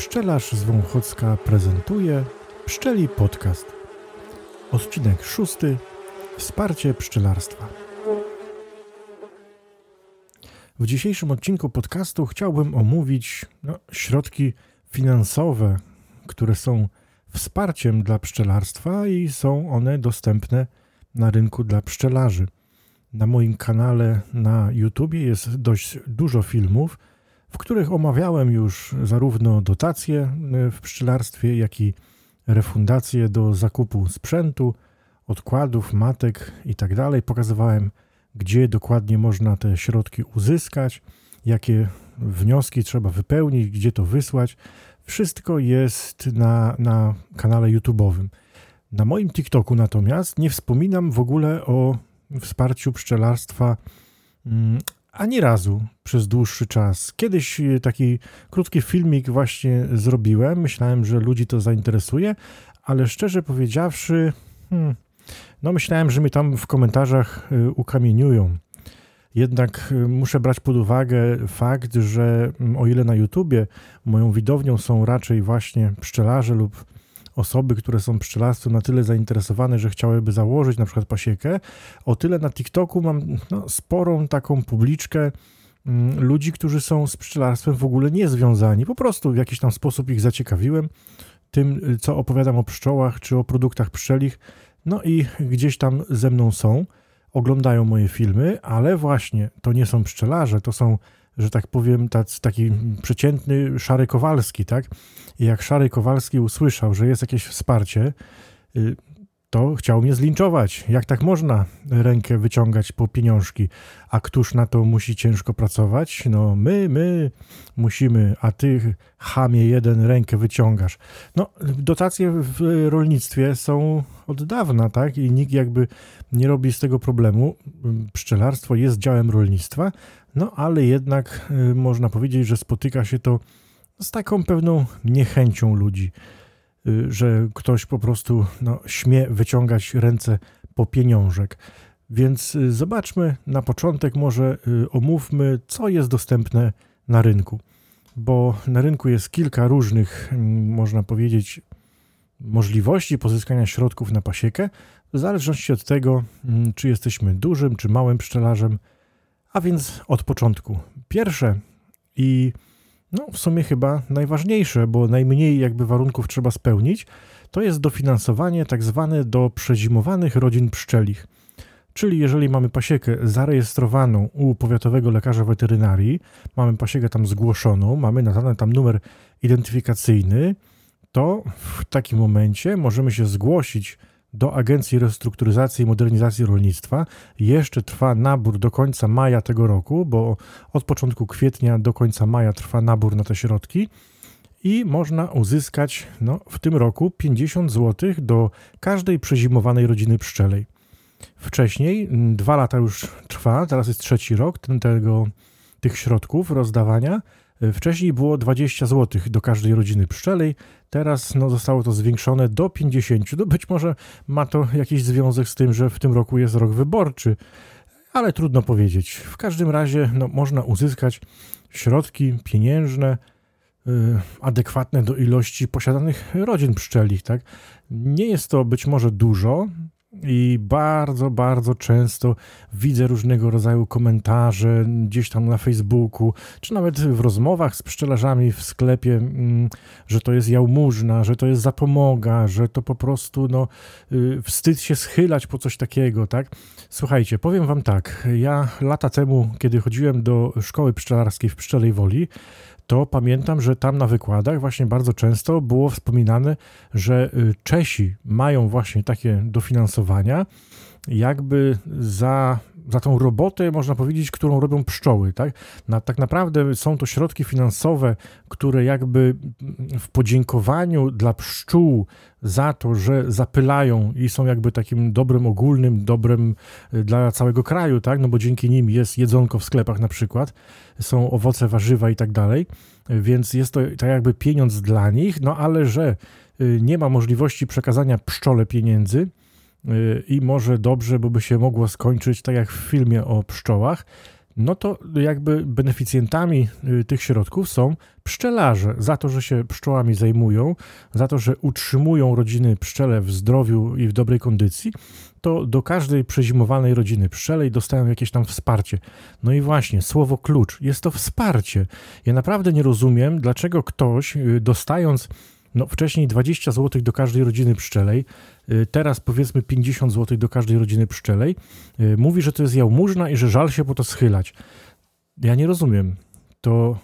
Pszczelarz z Wąchocka prezentuje Pszczeli Podcast. Odcinek szósty. Wsparcie pszczelarstwa. W dzisiejszym odcinku podcastu chciałbym omówić no, środki finansowe, które są wsparciem dla pszczelarstwa i są one dostępne na rynku dla pszczelarzy. Na moim kanale na YouTube jest dość dużo filmów, w których omawiałem już zarówno dotacje e, w pszczelarstwie, jak i refundacje do zakupu sprzętu, odkładów, matek itd. Tak Pokazywałem, gdzie dokładnie można te środki uzyskać, jakie wnioski trzeba wypełnić, gdzie to wysłać. Wszystko jest na, na kanale YouTube'owym. Na moim TikToku natomiast nie wspominam w ogóle o wsparciu pszczelarstwa mm, ani razu przez dłuższy czas. Kiedyś e, taki krótki filmik właśnie zrobiłem. Myślałem, że ludzi to zainteresuje, ale szczerze powiedziawszy, hmm, no myślałem, że mnie tam w komentarzach e, ukamieniują. Jednak e, muszę brać pod uwagę fakt, że mm, o ile na YouTubie moją widownią są raczej właśnie pszczelarze lub osoby, które są pszczelarstwem na tyle zainteresowane, że chciałyby założyć na przykład pasiekę, o tyle na TikToku mam no, sporą taką publiczkę mm, ludzi, którzy są z pszczelarstwem w ogóle niezwiązani. Po prostu w jakiś tam sposób ich zaciekawiłem tym, co opowiadam o pszczołach czy o produktach pszczelich. No i gdzieś tam ze mną są, oglądają moje filmy, ale właśnie to nie są pszczelarze, to są że tak powiem, taki przeciętny Szary Kowalski, tak? I jak Szary Kowalski usłyszał, że jest jakieś wsparcie, y, to chciał mnie zlinczować. Jak tak można rękę wyciągać po pieniążki? A któż na to musi ciężko pracować? No my, my musimy, a ty chamie jeden rękę wyciągasz. No dotacje w rolnictwie są od dawna, tak? I nikt jakby nie robi z tego problemu. Pszczelarstwo jest działem rolnictwa, no ale jednak y, można powiedzieć, że spotyka się to z taką pewną niechęcią ludzi, że ktoś po prostu no, śmie wyciągać ręce po pieniążek. Więc y, zobaczmy na początek, może omówmy, co jest dostępne na rynku. Bo na rynku jest kilka różnych, mm, można powiedzieć, możliwości pozyskania środków na pasiekę, w zależności od tego, mm, czy jesteśmy dużym czy małym pszczelarzem, a więc od początku. Pierwsze i no, w sumie chyba najważniejsze, bo najmniej jakby warunków trzeba spełnić, to jest dofinansowanie tak zwane do przezimowanych rodzin pszczelich. Czyli jeżeli mamy pasiekę zarejestrowaną u powiatowego lekarza weterynarii, mamy pasiekę tam zgłoszoną, mamy nadany tam numer identyfikacyjny, to w takim momencie możemy się zgłosić do Agencji Restrukturyzacji i Modernizacji Rolnictwa. Jeszcze trwa nabór do końca maja tego roku, bo od początku kwietnia do końca maja trwa nabór na te środki i można uzyskać no, w tym roku 50 zł do każdej przezimowanej rodziny pszczelej. Wcześniej, dwa lata już trwa, teraz jest trzeci rok ten, tego, tych środków rozdawania. Wcześniej było 20 zł do każdej rodziny pszczelej, teraz no, zostało to zwiększone do 50. No być może ma to jakiś związek z tym, że w tym roku jest rok wyborczy, ale trudno powiedzieć. W każdym razie no, można uzyskać środki pieniężne yy, adekwatne do ilości posiadanych rodzin pszczelich. Tak? Nie jest to być może dużo, i bardzo, bardzo często widzę różnego rodzaju komentarze gdzieś tam na Facebooku, czy nawet w rozmowach z pszczelarzami w sklepie, mm, że to jest jałmużna, że to jest zapomoga, że to po prostu no, y, wstyd się schylać po coś takiego, tak? Słuchajcie, powiem wam tak, ja lata temu, kiedy chodziłem do szkoły pszczelarskiej w Pszczelej Woli, to pamiętam, że tam na wykładach właśnie bardzo często było wspominane, że y, Czesi mają właśnie takie dofinansowania, jakby za, za tą robotę, można powiedzieć, którą robią pszczoły. Tak? Na, tak naprawdę są to środki finansowe, które jakby w podziękowaniu dla pszczół za to, że zapylają i są jakby takim dobrym ogólnym, dobrem y, dla całego kraju, tak? no bo dzięki nim jest jedzonko w sklepach na przykład, są owoce, warzywa i tak dalej, więc jest to tak jakby pieniądz dla nich, no ale że y, nie ma możliwości przekazania pszczole pieniędzy, i może dobrze, bo by się mogło skończyć tak jak w filmie o pszczołach, no to jakby beneficjentami y, tych środków są pszczelarze za to, że się pszczołami zajmują, za to, że utrzymują rodziny pszczele w zdrowiu i w dobrej kondycji, to do każdej przezimowanej rodziny pszczelej dostają jakieś tam wsparcie. No i właśnie, słowo klucz, jest to wsparcie. Ja naprawdę nie rozumiem, dlaczego ktoś y, dostając no, wcześniej 20 zł do każdej rodziny pszczelej, y, teraz powiedzmy 50 zł do każdej rodziny pszczelej, y, mówi, że to jest jałmużna i że żal się po to schylać. Ja nie rozumiem. To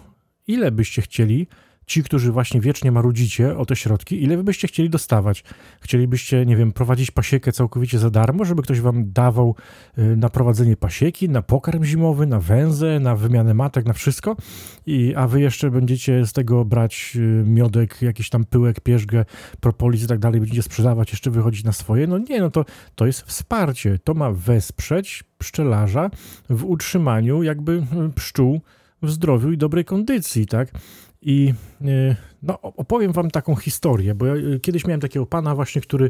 ile byście chcieli, ci, którzy właśnie wiecznie marudzicie o te środki, ile wy byście chcieli dostawać? Chcielibyście, nie wiem, prowadzić pasiekę całkowicie za darmo, żeby ktoś wam dawał y, na prowadzenie pasieki, na pokarm zimowy, na węzę, na wymianę matek, na wszystko, I, a wy jeszcze będziecie z tego brać y, miodek, jakiś tam pyłek, pierzgę, propolis i tak dalej, będziecie sprzedawać, jeszcze wychodzić na swoje? No nie, no to, to jest wsparcie. To ma wesprzeć pszczelarza w utrzymaniu jakby y, pszczół w zdrowiu i dobrej kondycji, tak? I y, no, opowiem wam taką historię, bo ja y, kiedyś miałem takiego pana właśnie, który,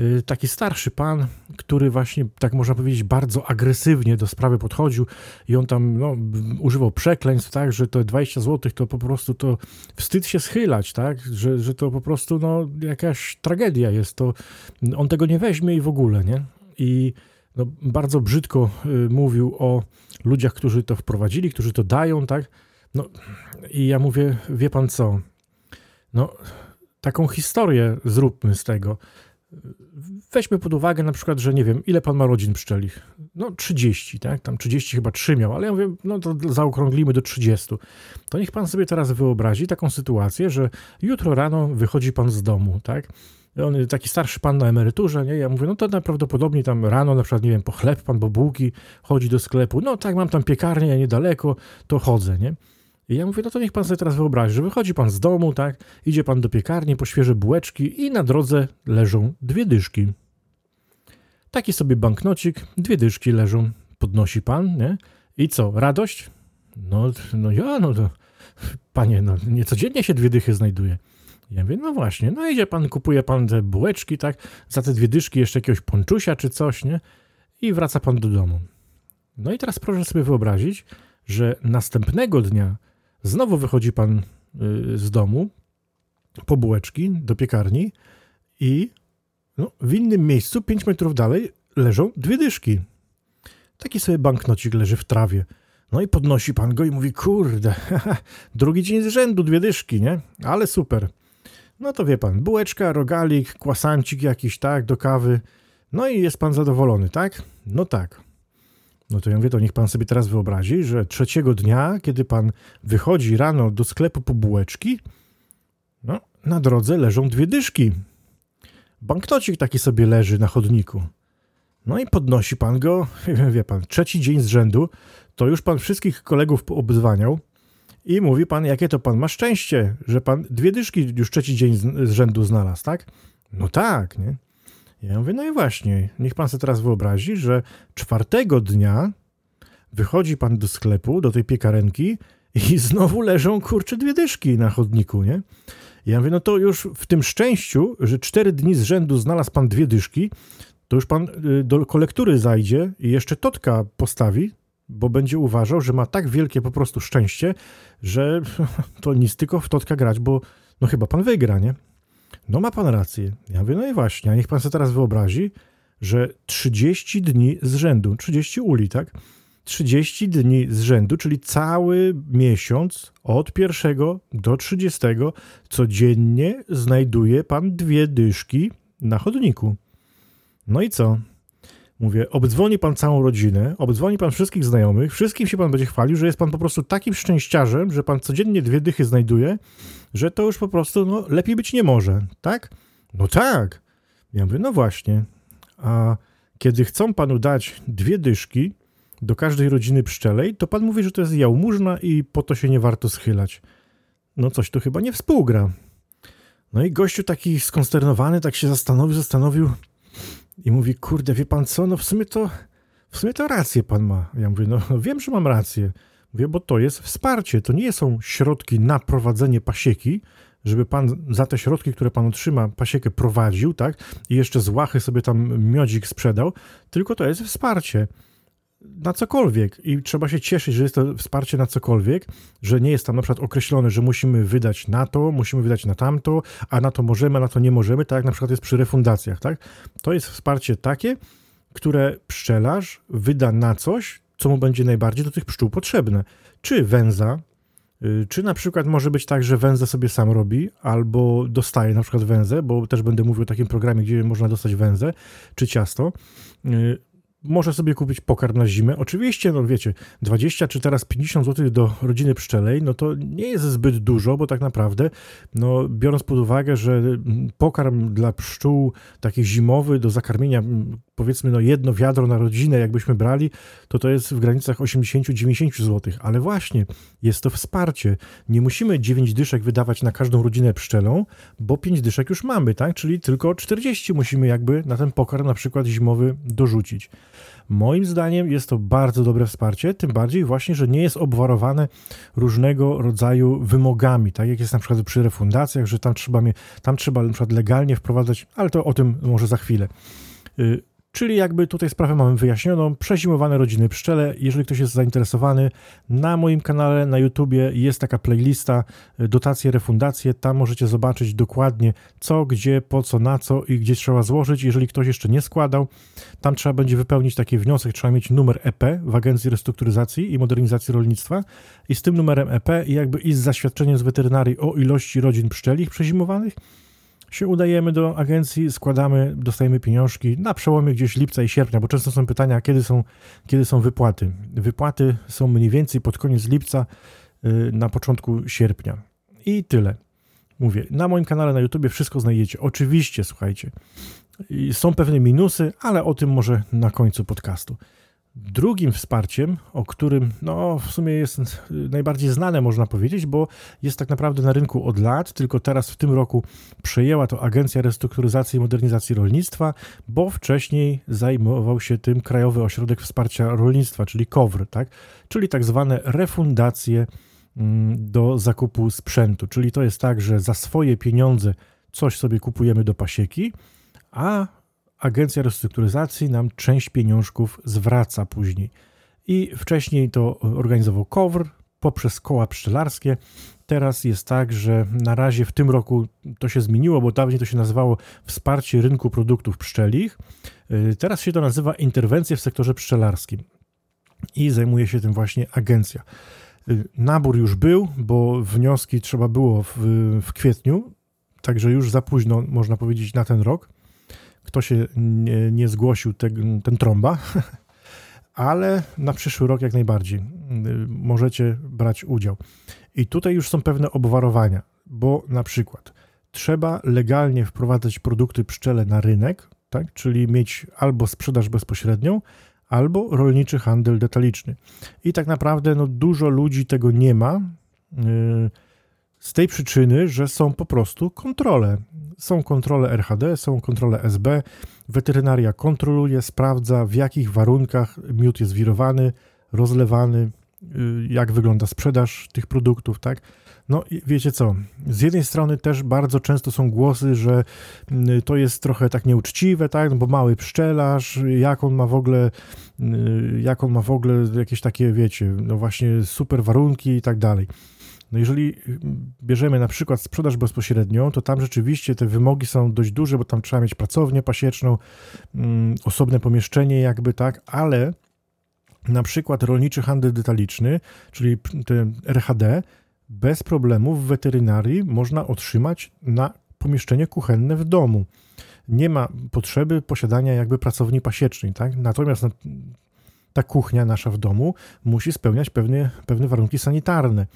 y, taki starszy pan, który właśnie, tak można powiedzieć, bardzo agresywnie do sprawy podchodził i on tam no, używał przekleństw, tak, że to 20 zł to po prostu to wstyd się schylać, tak, że, że to po prostu no, jakaś tragedia jest, to on tego nie weźmie i w ogóle, nie? I no, bardzo brzydko mówił o ludziach, którzy to wprowadzili, którzy to dają, tak, no i ja mówię, wie pan co, no taką historię zróbmy z tego. Weźmy pod uwagę na przykład, że nie wiem, ile pan ma rodzin pszczelich? No 30, tak? Tam 30 chyba 3 miał, ale ja mówię, no to zaokrąglimy do 30. To niech pan sobie teraz wyobrazi taką sytuację, że jutro rano wychodzi pan z domu, tak? On taki starszy pan na emeryturze, nie? Ja mówię, no to najprawdopodobniej tam rano, na przykład, nie wiem, po chleb pan, bo bułki, chodzi do sklepu. No tak, mam tam piekarnię niedaleko, to chodzę, nie? I ja mówię, no to niech pan sobie teraz wyobrazi, że wychodzi pan z domu, tak, idzie pan do piekarni po świeże bułeczki i na drodze leżą dwie dyszki. Taki sobie banknocik, dwie dyszki leżą, podnosi pan, nie? I co, radość? No, no ja, no to, panie, no niecodziennie się dwie dychy znajduje. Ja mówię, no właśnie, no idzie pan, kupuje pan te bułeczki, tak, za te dwie dyszki jeszcze jakiegoś ponczusia czy coś, nie? I wraca pan do domu. No i teraz proszę sobie wyobrazić, że następnego dnia Znowu wychodzi pan y, z domu po bułeczki do piekarni i no, w innym miejscu, 5 metrów dalej, leżą dwie dyszki. Taki sobie banknocik leży w trawie. No i podnosi pan go i mówi, kurde, drugi dzień z rzędu, dwie dyszki, nie? Ale super. No to wie pan, bułeczka, rogalik, kwasancik jakiś, tak, do kawy. No i jest pan zadowolony, tak? No tak. No to ja mówię, to niech pan sobie teraz wyobrazi, że trzeciego dnia, kiedy pan wychodzi rano do sklepu po bułeczki, no, na drodze leżą dwie dyszki. Banknocik taki sobie leży na chodniku. No i podnosi pan go, wie pan, trzeci dzień z rzędu, to już pan wszystkich kolegów obzwaniał i mówi pan, jakie to pan ma szczęście, że pan dwie dyszki już trzeci dzień z rzędu znalazł, tak? No tak, nie? Ja mówię, no i właśnie, niech pan sobie teraz wyobrazi, że czwartego dnia wychodzi pan do sklepu, do tej piekarenki i znowu leżą, kurcze, dwie dyszki na chodniku, nie? Ja mówię, no to już w tym szczęściu, że cztery dni z rzędu znalazł pan dwie dyszki, to już pan y, do kolektury zajdzie i jeszcze totka postawi, bo będzie uważał, że ma tak wielkie po prostu szczęście, że to nic tylko w totka grać, bo no chyba pan wygra, nie? No ma pan rację. Ja mówię, no i właśnie, a niech pan sobie teraz wyobrazi, że 30 dni z rzędu, 30 uli, tak? 30 dni z rzędu, czyli cały miesiąc od 1 do 30 codziennie znajduje pan dwie dyszki na chodniku. No i co? Mówię, obdzwoni pan całą rodzinę, obdzwoni pan wszystkich znajomych, wszystkim się pan będzie chwalił, że jest pan po prostu takim szczęściarzem, że pan codziennie dwie dychy znajduje, że to już po prostu no, lepiej być nie może, tak? No tak. Ja mówię, no właśnie. A kiedy chcą panu dać dwie dyszki do każdej rodziny pszczelej, to pan mówi, że to jest jałmużna i po to się nie warto schylać. No coś tu chyba nie współgra. No i gościu taki skonsternowany, tak się zastanowił, zastanowił i mówi, kurde, wie pan co, no w sumie to, w sumie to rację pan ma. Ja mówię, no, no wiem, że mam rację. Mówię, bo to jest wsparcie, to nie są środki na prowadzenie pasieki, żeby pan za te środki, które pan otrzyma, pasiekę prowadził, tak? I jeszcze z łachy sobie tam miodzik sprzedał, tylko to jest wsparcie. Na cokolwiek i trzeba się cieszyć, że jest to wsparcie na cokolwiek, że nie jest tam na przykład określone, że musimy wydać na to, musimy wydać na tamto, a na to możemy, a na to nie możemy, tak jak na przykład jest przy refundacjach, tak? To jest wsparcie takie, które pszczelarz wyda na coś, co mu będzie najbardziej do tych pszczół potrzebne. Czy węza, y, czy na przykład może być tak, że węzę sobie sam robi, albo dostaje na przykład węzę, bo też będę mówił o takim programie, gdzie można dostać węzę, czy ciasto. Może sobie kupić pokarm na zimę. Oczywiście, no wiecie, 20 czy teraz 50 zł do rodziny pszczelej, no to nie jest zbyt dużo, bo tak naprawdę, no biorąc pod uwagę, że pokarm dla pszczół taki zimowy do zakarmienia, powiedzmy no jedno wiadro na rodzinę, jakbyśmy brali, to to jest w granicach 80-90 zł. Ale właśnie, jest to wsparcie. Nie musimy 9 dyszek wydawać na każdą rodzinę pszczelą, bo 5 dyszek już mamy, tak? Czyli tylko 40 musimy jakby na ten pokarm na przykład zimowy dorzucić. Moim zdaniem jest to bardzo dobre wsparcie, tym bardziej właśnie, że nie jest obwarowane różnego rodzaju wymogami, tak jak jest na przykład przy refundacjach, że tam trzeba, tam trzeba na przykład legalnie wprowadzać, ale to o tym może za chwilę. Czyli jakby tutaj sprawę mamy wyjaśnioną. Przezimowane rodziny pszczele. Jeżeli ktoś jest zainteresowany, na moim kanale na YouTubie jest taka playlista y, dotacje, refundacje. Tam możecie zobaczyć dokładnie co, gdzie, po co, na co i gdzie trzeba złożyć. Jeżeli ktoś jeszcze nie składał, tam trzeba będzie wypełnić taki wniosek. Trzeba mieć numer EP w Agencji Restrukturyzacji i Modernizacji Rolnictwa i z tym numerem EP i jakby i z zaświadczeniem z weterynarii o ilości rodzin pszczeli przezimowanych się udajemy do agencji, składamy, dostajemy pieniążki na przełomie gdzieś lipca i sierpnia, bo często są pytania, kiedy są, kiedy są wypłaty. Wypłaty są mniej więcej pod koniec lipca, y, na początku sierpnia. I tyle. Mówię, na moim kanale na YouTube wszystko znajdziecie. Oczywiście, słuchajcie, są pewne minusy, ale o tym może na końcu podcastu. Drugim wsparciem, o którym no, w sumie jest najbardziej znane, można powiedzieć, bo jest tak naprawdę na rynku od lat, tylko teraz w tym roku przejęła to Agencja Restrukturyzacji i Modernizacji Rolnictwa, bo wcześniej zajmował się tym Krajowy Ośrodek Wsparcia Rolnictwa, czyli KOWR, tak? czyli tak zwane refundacje mm, do zakupu sprzętu. Czyli to jest tak, że za swoje pieniądze coś sobie kupujemy do pasieki, a agencja restrukturyzacji nam część pieniążków zwraca później. I wcześniej to organizował KOWR poprzez koła pszczelarskie. Teraz jest tak, że na razie w tym roku to się zmieniło, bo dawniej to się nazywało wsparcie rynku produktów pszczelich. Y, teraz się to nazywa interwencje w sektorze pszczelarskim i zajmuje się tym właśnie agencja. Y, nabór już był, bo wnioski trzeba było w, w kwietniu, także już za późno, można powiedzieć, na ten rok kto się nie, nie zgłosił, ten, ten trąba, ale na przyszły rok jak najbardziej y, możecie brać udział. I tutaj już są pewne obwarowania, bo na przykład trzeba legalnie wprowadzać produkty pszczele na rynek, tak? czyli mieć albo sprzedaż bezpośrednią, albo rolniczy handel detaliczny. I tak naprawdę no, dużo ludzi tego nie ma. Yy, z tej przyczyny, że są po prostu kontrole. Są kontrole RHD, są kontrole SB. Weterynaria kontroluje, sprawdza w jakich warunkach miód jest wirowany, rozlewany, y, jak wygląda sprzedaż tych produktów, tak? No i wiecie co, z jednej strony też bardzo często są głosy, że y, to jest trochę tak nieuczciwe, tak, no bo mały pszczelarz, jak on ma w ogóle, y, jak on ma w ogóle jakieś takie, wiecie, no właśnie super warunki i tak dalej. No jeżeli bierzemy na przykład sprzedaż bezpośrednią, to tam rzeczywiście te wymogi są dość duże, bo tam trzeba mieć pracownię pasieczną, mm, osobne pomieszczenie jakby tak, ale na przykład rolniczy handel detaliczny, czyli ten RHD, bez problemu w weterynarii można otrzymać na pomieszczenie kuchenne w domu. Nie ma potrzeby posiadania jakby pracowni pasiecznej, tak? Natomiast ta kuchnia nasza w domu musi spełniać pewne, pewne warunki sanitarne.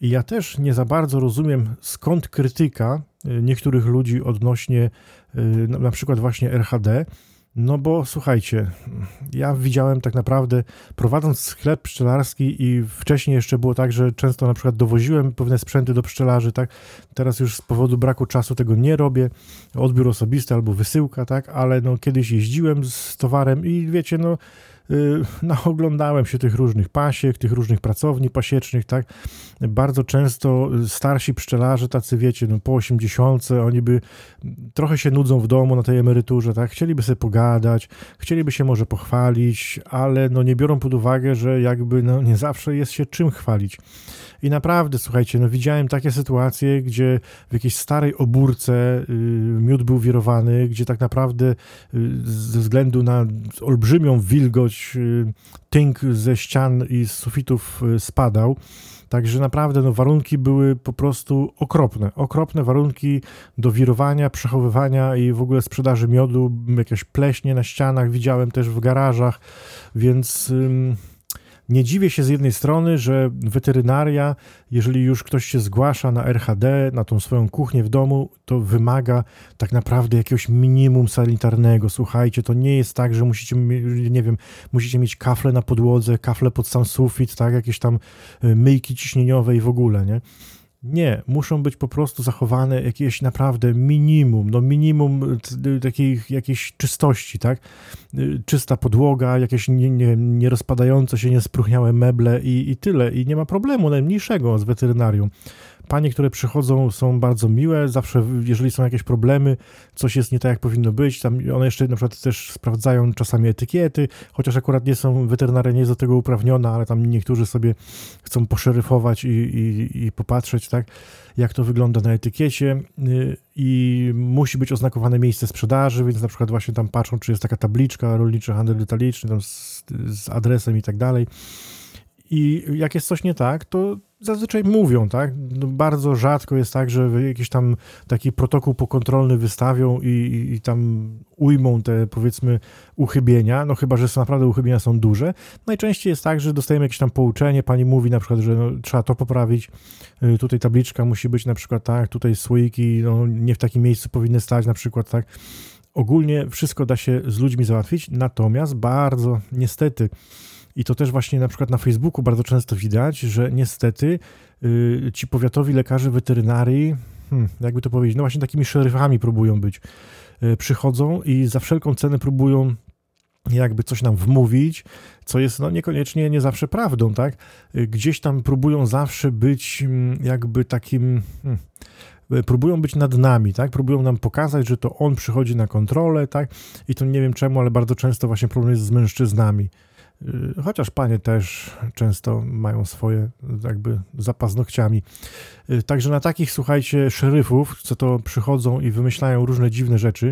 I ja też nie za bardzo rozumiem, skąd krytyka y, niektórych ludzi odnośnie y, na przykład właśnie RHD, no bo słuchajcie, ja widziałem tak naprawdę, prowadząc sklep pszczelarski i wcześniej jeszcze było tak, że często na przykład dowoziłem pewne sprzęty do pszczelarzy, tak? Teraz już z powodu braku czasu tego nie robię, odbiór osobisty albo wysyłka, tak? Ale no kiedyś jeździłem z towarem i wiecie, no no, oglądałem się tych różnych pasiek, tych różnych pracowni pasiecznych, tak. Bardzo często starsi pszczelarze, tacy wiecie, no, po 80, oni by trochę się nudzą w domu na tej emeryturze, tak. Chcieliby sobie pogadać, chcieliby się może pochwalić, ale no, nie biorą pod uwagę, że jakby no, nie zawsze jest się czym chwalić. I naprawdę, słuchajcie, no widziałem takie sytuacje, gdzie w jakiejś starej obórce y, miód był wirowany, gdzie tak naprawdę y, ze względu na olbrzymią wilgoć y, tynk ze ścian i z sufitów y, spadał. Także naprawdę no, warunki były po prostu okropne. Okropne warunki do wirowania, przechowywania i w ogóle sprzedaży miodu. Jakieś pleśnie na ścianach widziałem też w garażach, więc nie dziwię się z jednej strony, że weterynaria, jeżeli już ktoś się zgłasza na RHD, na tą swoją kuchnię w domu, to wymaga tak naprawdę jakiegoś minimum sanitarnego. Słuchajcie, to nie jest tak, że musicie, nie wiem, musicie mieć kafle na podłodze, kafle pod sam sufit, tak, jakieś tam y, myjki ciśnieniowe i w ogóle, nie? Nie, muszą być po prostu zachowane jakieś naprawdę minimum, no minimum takiej jakiejś czystości, tak? Y, czysta podłoga, jakieś nie, nie, nie rozpadające się, niespróchniałe meble i, i tyle. I nie ma problemu najmniejszego z weterynarią. Panie, które przychodzą, są bardzo miłe. Zawsze, jeżeli są jakieś problemy, coś jest nie tak, jak powinno być, tam one jeszcze na przykład też sprawdzają czasami etykiety, chociaż akurat nie są, weterynaria nie jest do tego uprawniona, ale tam niektórzy sobie chcą poszeryfować i, i, i popatrzeć, tak, jak to wygląda na etykiecie y, i musi być oznakowane miejsce sprzedaży, więc na przykład właśnie tam patrzą, czy jest taka tabliczka rolniczy handel detaliczny tam z, z adresem i tak dalej. I jak jest coś nie tak, to zazwyczaj mówią, tak? No bardzo rzadko jest tak, że jakiś tam taki protokół pokontrolny wystawią i, i, i, tam ujmą te powiedzmy uchybienia, no chyba, że są naprawdę uchybienia są duże. Najczęściej jest tak, że dostajemy jakieś tam pouczenie, pani mówi na przykład, że no, trzeba to poprawić, y, tutaj tabliczka musi być na przykład tak, tutaj słoiki no, nie w takim miejscu powinny stać na przykład tak. Ogólnie wszystko da się z ludźmi załatwić, natomiast bardzo niestety i to też właśnie na przykład na Facebooku bardzo często widać, że niestety yy, ci powiatowi lekarze weterynarii, hmm, jakby to powiedzieć, no właśnie takimi szeryfami próbują być. Yy, przychodzą i za wszelką cenę próbują jakby coś nam wmówić, co jest no niekoniecznie nie zawsze prawdą, tak? Yy, gdzieś tam próbują zawsze być mm, jakby takim... Hmm, próbują być nad nami, tak? Próbują nam pokazać, że to on przychodzi na kontrolę, tak? I to nie wiem czemu, ale bardzo często właśnie problem jest z mężczyznami. Y, chociaż panie też często mają swoje jakby za paznokciami. Y, także na takich, słuchajcie, szeryfów, co to przychodzą i wymyślają różne dziwne rzeczy,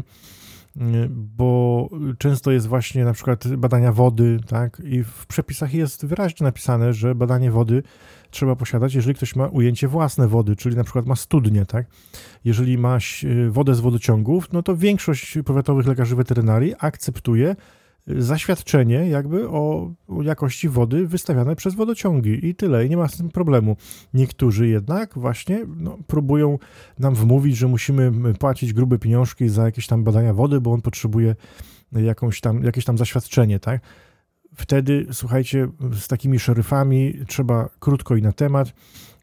y, bo często jest właśnie na przykład badania wody, tak, i w przepisach jest wyraźnie napisane, że badanie wody trzeba posiadać, jeżeli ktoś ma ujęcie własne wody, czyli na przykład ma studnie, tak. Jeżeli ma wodę z wodociągów, no to większość powiatowych lekarzy weterynarii akceptuje, zaświadczenie jakby o, jakości wody wystawiane przez wodociągi i tyle, i nie ma z tym problemu. Niektórzy jednak właśnie no, próbują nam wmówić, że musimy płacić grube pieniążki za jakieś tam badania wody, bo on potrzebuje jakąś tam, jakieś tam zaświadczenie, tak? Wtedy, słuchajcie, z takimi szeryfami trzeba krótko i na temat.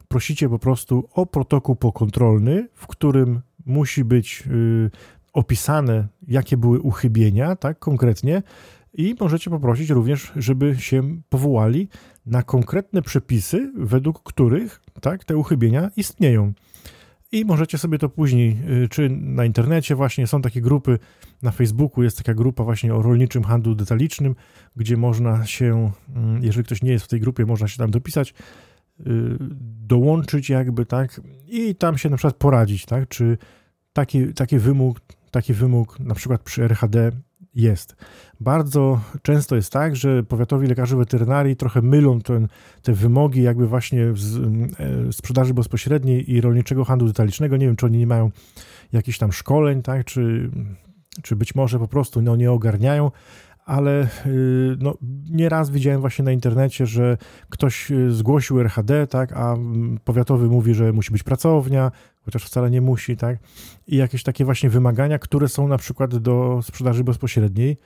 Prosicie po prostu o protokół pokontrolny, w którym musi być y, opisane, jakie były uchybienia, tak, konkretnie, i możecie poprosić również, żeby się powołali na konkretne przepisy, według których tak, te uchybienia istnieją. I możecie sobie to później, y, czy na internecie właśnie, są takie grupy, na Facebooku jest taka grupa właśnie o rolniczym handlu detalicznym, gdzie można się, mm, jeżeli ktoś nie jest w tej grupie, można się tam dopisać, y, dołączyć jakby, tak, i tam się na przykład poradzić, tak, czy taki, taki wymóg taki wymóg na przykład przy RHD jest. Bardzo często jest tak, że powiatowi lekarze weterynarii trochę mylą ten, te wymogi jakby właśnie z, e, sprzedaży bezpośredniej i rolniczego handlu detalicznego. Nie wiem, czy oni nie mają jakichś tam szkoleń, tak, czy, czy być może po prostu no, nie ogarniają, ale y, no, nieraz widziałem właśnie na internecie, że ktoś y, zgłosił RHD, tak, a mm, powiatowy mówi, że musi być pracownia, chociaż wcale nie musi, tak, i jakieś takie właśnie wymagania, które są na przykład do sprzedaży bezpośredniej,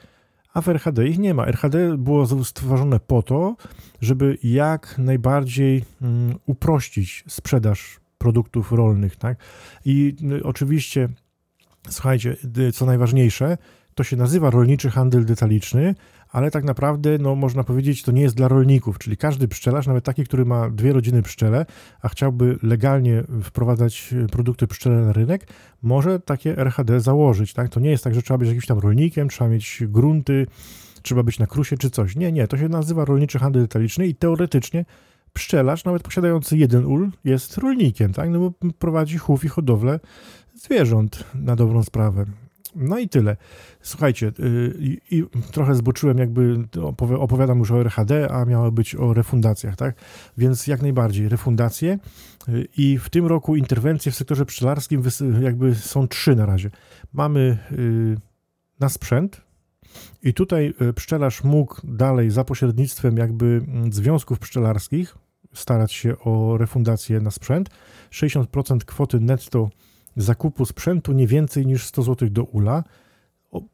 a w RHD ich nie ma. RHD było stworzone po to, żeby jak najbardziej um, uprościć sprzedaż produktów rolnych, tak, i y, oczywiście, słuchajcie, co najważniejsze, to się nazywa rolniczy handel detaliczny, ale tak naprawdę, no można powiedzieć, to nie jest dla rolników, czyli każdy pszczelarz, nawet taki, który ma dwie rodziny pszczele, a chciałby legalnie wprowadzać e, produkty pszczele na rynek, może takie RHD założyć, tak? To nie jest tak, że trzeba być jakimś tam rolnikiem, trzeba mieć grunty, trzeba być na krusie czy coś. Nie, nie, to się nazywa rolniczy handel detaliczny i teoretycznie pszczelarz, nawet posiadający jeden ul, jest rolnikiem, tak? No bo prowadzi chów i hodowlę zwierząt na dobrą sprawę. No i tyle. Słuchajcie, yy, i trochę zboczyłem, jakby opowiadam już o RHD, a miało być o refundacjach, tak? Więc jak najbardziej refundacje yy, i w tym roku interwencje w sektorze pszczelarskim jakby są trzy na razie. Mamy yy, na sprzęt, i tutaj y, pszczelarz mógł dalej za pośrednictwem jakby mm, związków pszczelarskich starać się o refundację na sprzęt. 60% kwoty netto zakupu sprzętu nie więcej niż 100 zł do ula.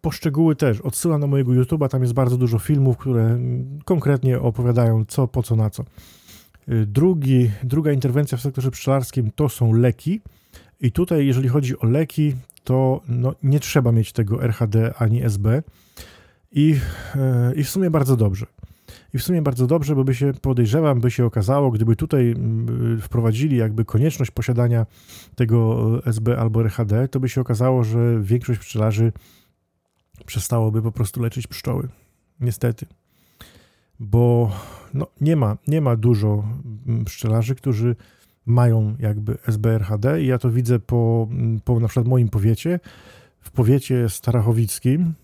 Poszczegóły też odsyłam na mojego YouTube'a, tam jest bardzo dużo filmów, które mm, konkretnie opowiadają co, po co, na co. Y, drugi, druga interwencja w sektorze pszczelarskim to są leki. I tutaj, jeżeli chodzi o leki, to no, nie trzeba mieć tego RHD ani SB. I, e, I w sumie bardzo dobrze. I w sumie bardzo dobrze, bo by się, podejrzewam, by się okazało, gdyby tutaj wprowadzili jakby konieczność posiadania tego SB albo RHD, to by się okazało, że większość pszczelarzy przestałoby po prostu leczyć pszczoły. Niestety. Bo no, nie, ma, nie ma dużo pszczelarzy, którzy mają jakby SBRHD i ja to widzę po, po na przykład moim powiecie. W powiecie starachowickim,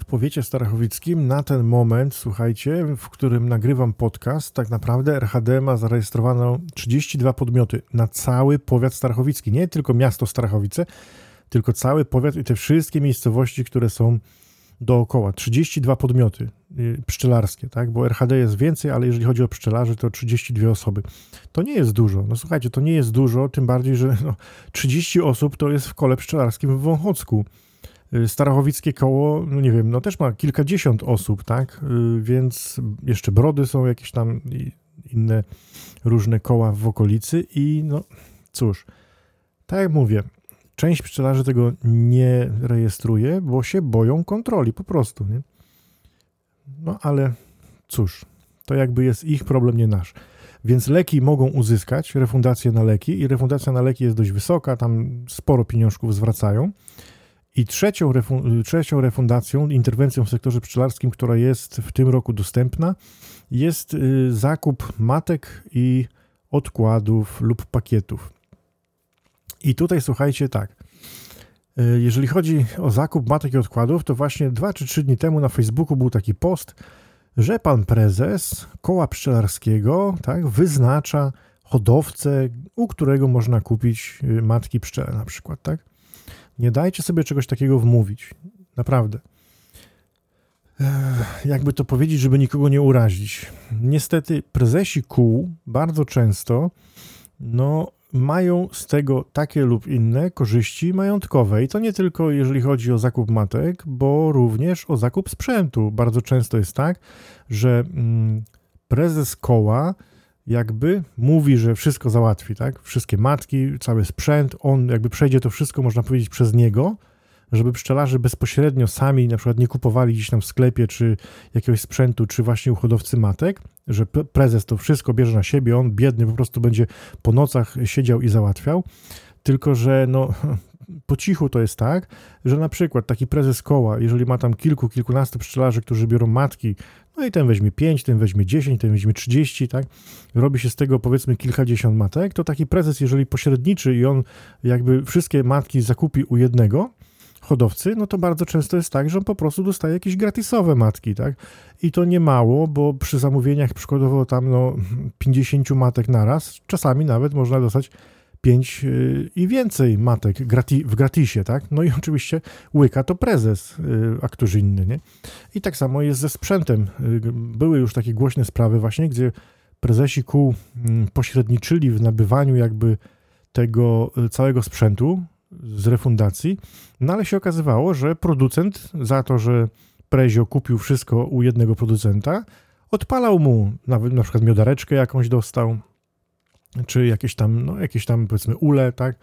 w powiecie starachowickim na ten moment, słuchajcie, w którym nagrywam podcast, tak naprawdę RHD ma zarejestrowano 32 podmioty na cały powiat starachowicki. Nie tylko miasto Starachowice, tylko cały powiat i te wszystkie miejscowości, które są dookoła. 32 podmioty y, pszczelarskie, tak? Bo RHD jest więcej, ale jeżeli chodzi o pszczelarzy, to 32 osoby. To nie jest dużo. No słuchajcie, to nie jest dużo, tym bardziej, że no, 30 osób to jest w kole pszczelarskim w Wąchocku. Y, Starachowickie koło, no nie wiem, no też ma kilkadziesiąt osób, tak? Y, więc jeszcze brody są jakieś tam inne różne koła w okolicy i no cóż, tak jak mówię, część pszczelarzy tego nie rejestruje, bo się boją kontroli po prostu, nie? No ale cóż, to jakby jest ich problem, nie nasz. Więc leki mogą uzyskać refundację na leki i refundacja na leki jest dość wysoka, tam sporo pieniążków zwracają. I trzecią, trzecią refundacją, interwencją w sektorze pszczelarskim, która jest w tym roku dostępna, jest y, zakup matek i odkładów lub pakietów. I tutaj słuchajcie tak. Y, jeżeli chodzi o zakup matek i odkładów, to właśnie dwa czy trzy dni temu na Facebooku był taki post, że pan prezes koła pszczelarskiego tak, wyznacza hodowcę, u którego można kupić y, matki pszczele na przykład, tak? Nie dajcie sobie czegoś takiego wmówić. Naprawdę. Jakby to powiedzieć, żeby nikogo nie urazić. Niestety prezesi kół bardzo często no, mają z tego takie lub inne korzyści majątkowe. I to nie tylko jeżeli chodzi o zakup matek, bo również o zakup sprzętu. Bardzo często jest tak, że mm, prezes koła jakby mówi, że wszystko załatwi, tak? Wszystkie matki, cały sprzęt, on jakby przejdzie to wszystko, można powiedzieć, przez niego, żeby pszczelarze bezpośrednio sami na przykład nie kupowali gdzieś tam w sklepie, czy jakiegoś sprzętu, czy właśnie u hodowcy matek, że prezes to wszystko bierze na siebie, on biedny po prostu będzie po nocach siedział i załatwiał, tylko że no po cichu to jest tak, że na przykład taki prezes koła, jeżeli ma tam kilku, kilkunastu pszczelarzy, którzy biorą matki, no i ten weźmie 5, ten weźmie 10, ten weźmie 30, tak? Robi się z tego powiedzmy kilkadziesiąt matek, to taki prezes, jeżeli pośredniczy i on jakby wszystkie matki zakupi u jednego, hodowcy, no to bardzo często jest tak, że on po prostu dostaje jakieś gratisowe matki, tak? I to nie mało, bo przy zamówieniach przykładowo tam no 50 matek naraz, czasami nawet można dostać 5 y, i więcej matek w gratisie, tak? No i oczywiście łyka to prezes, y, a któż inny, nie? I tak samo jest ze sprzętem. Y, były już takie głośne sprawy właśnie, gdzie prezesi kół mm, pośredniczyli w nabywaniu jakby tego całego sprzętu z refundacji, no ale się okazywało, że producent za to, że Prezio kupił wszystko u jednego producenta, odpalał mu nawet na przykład miodareczkę jakąś dostał, czy jakieś tam, no jakieś tam powiedzmy ule, tak?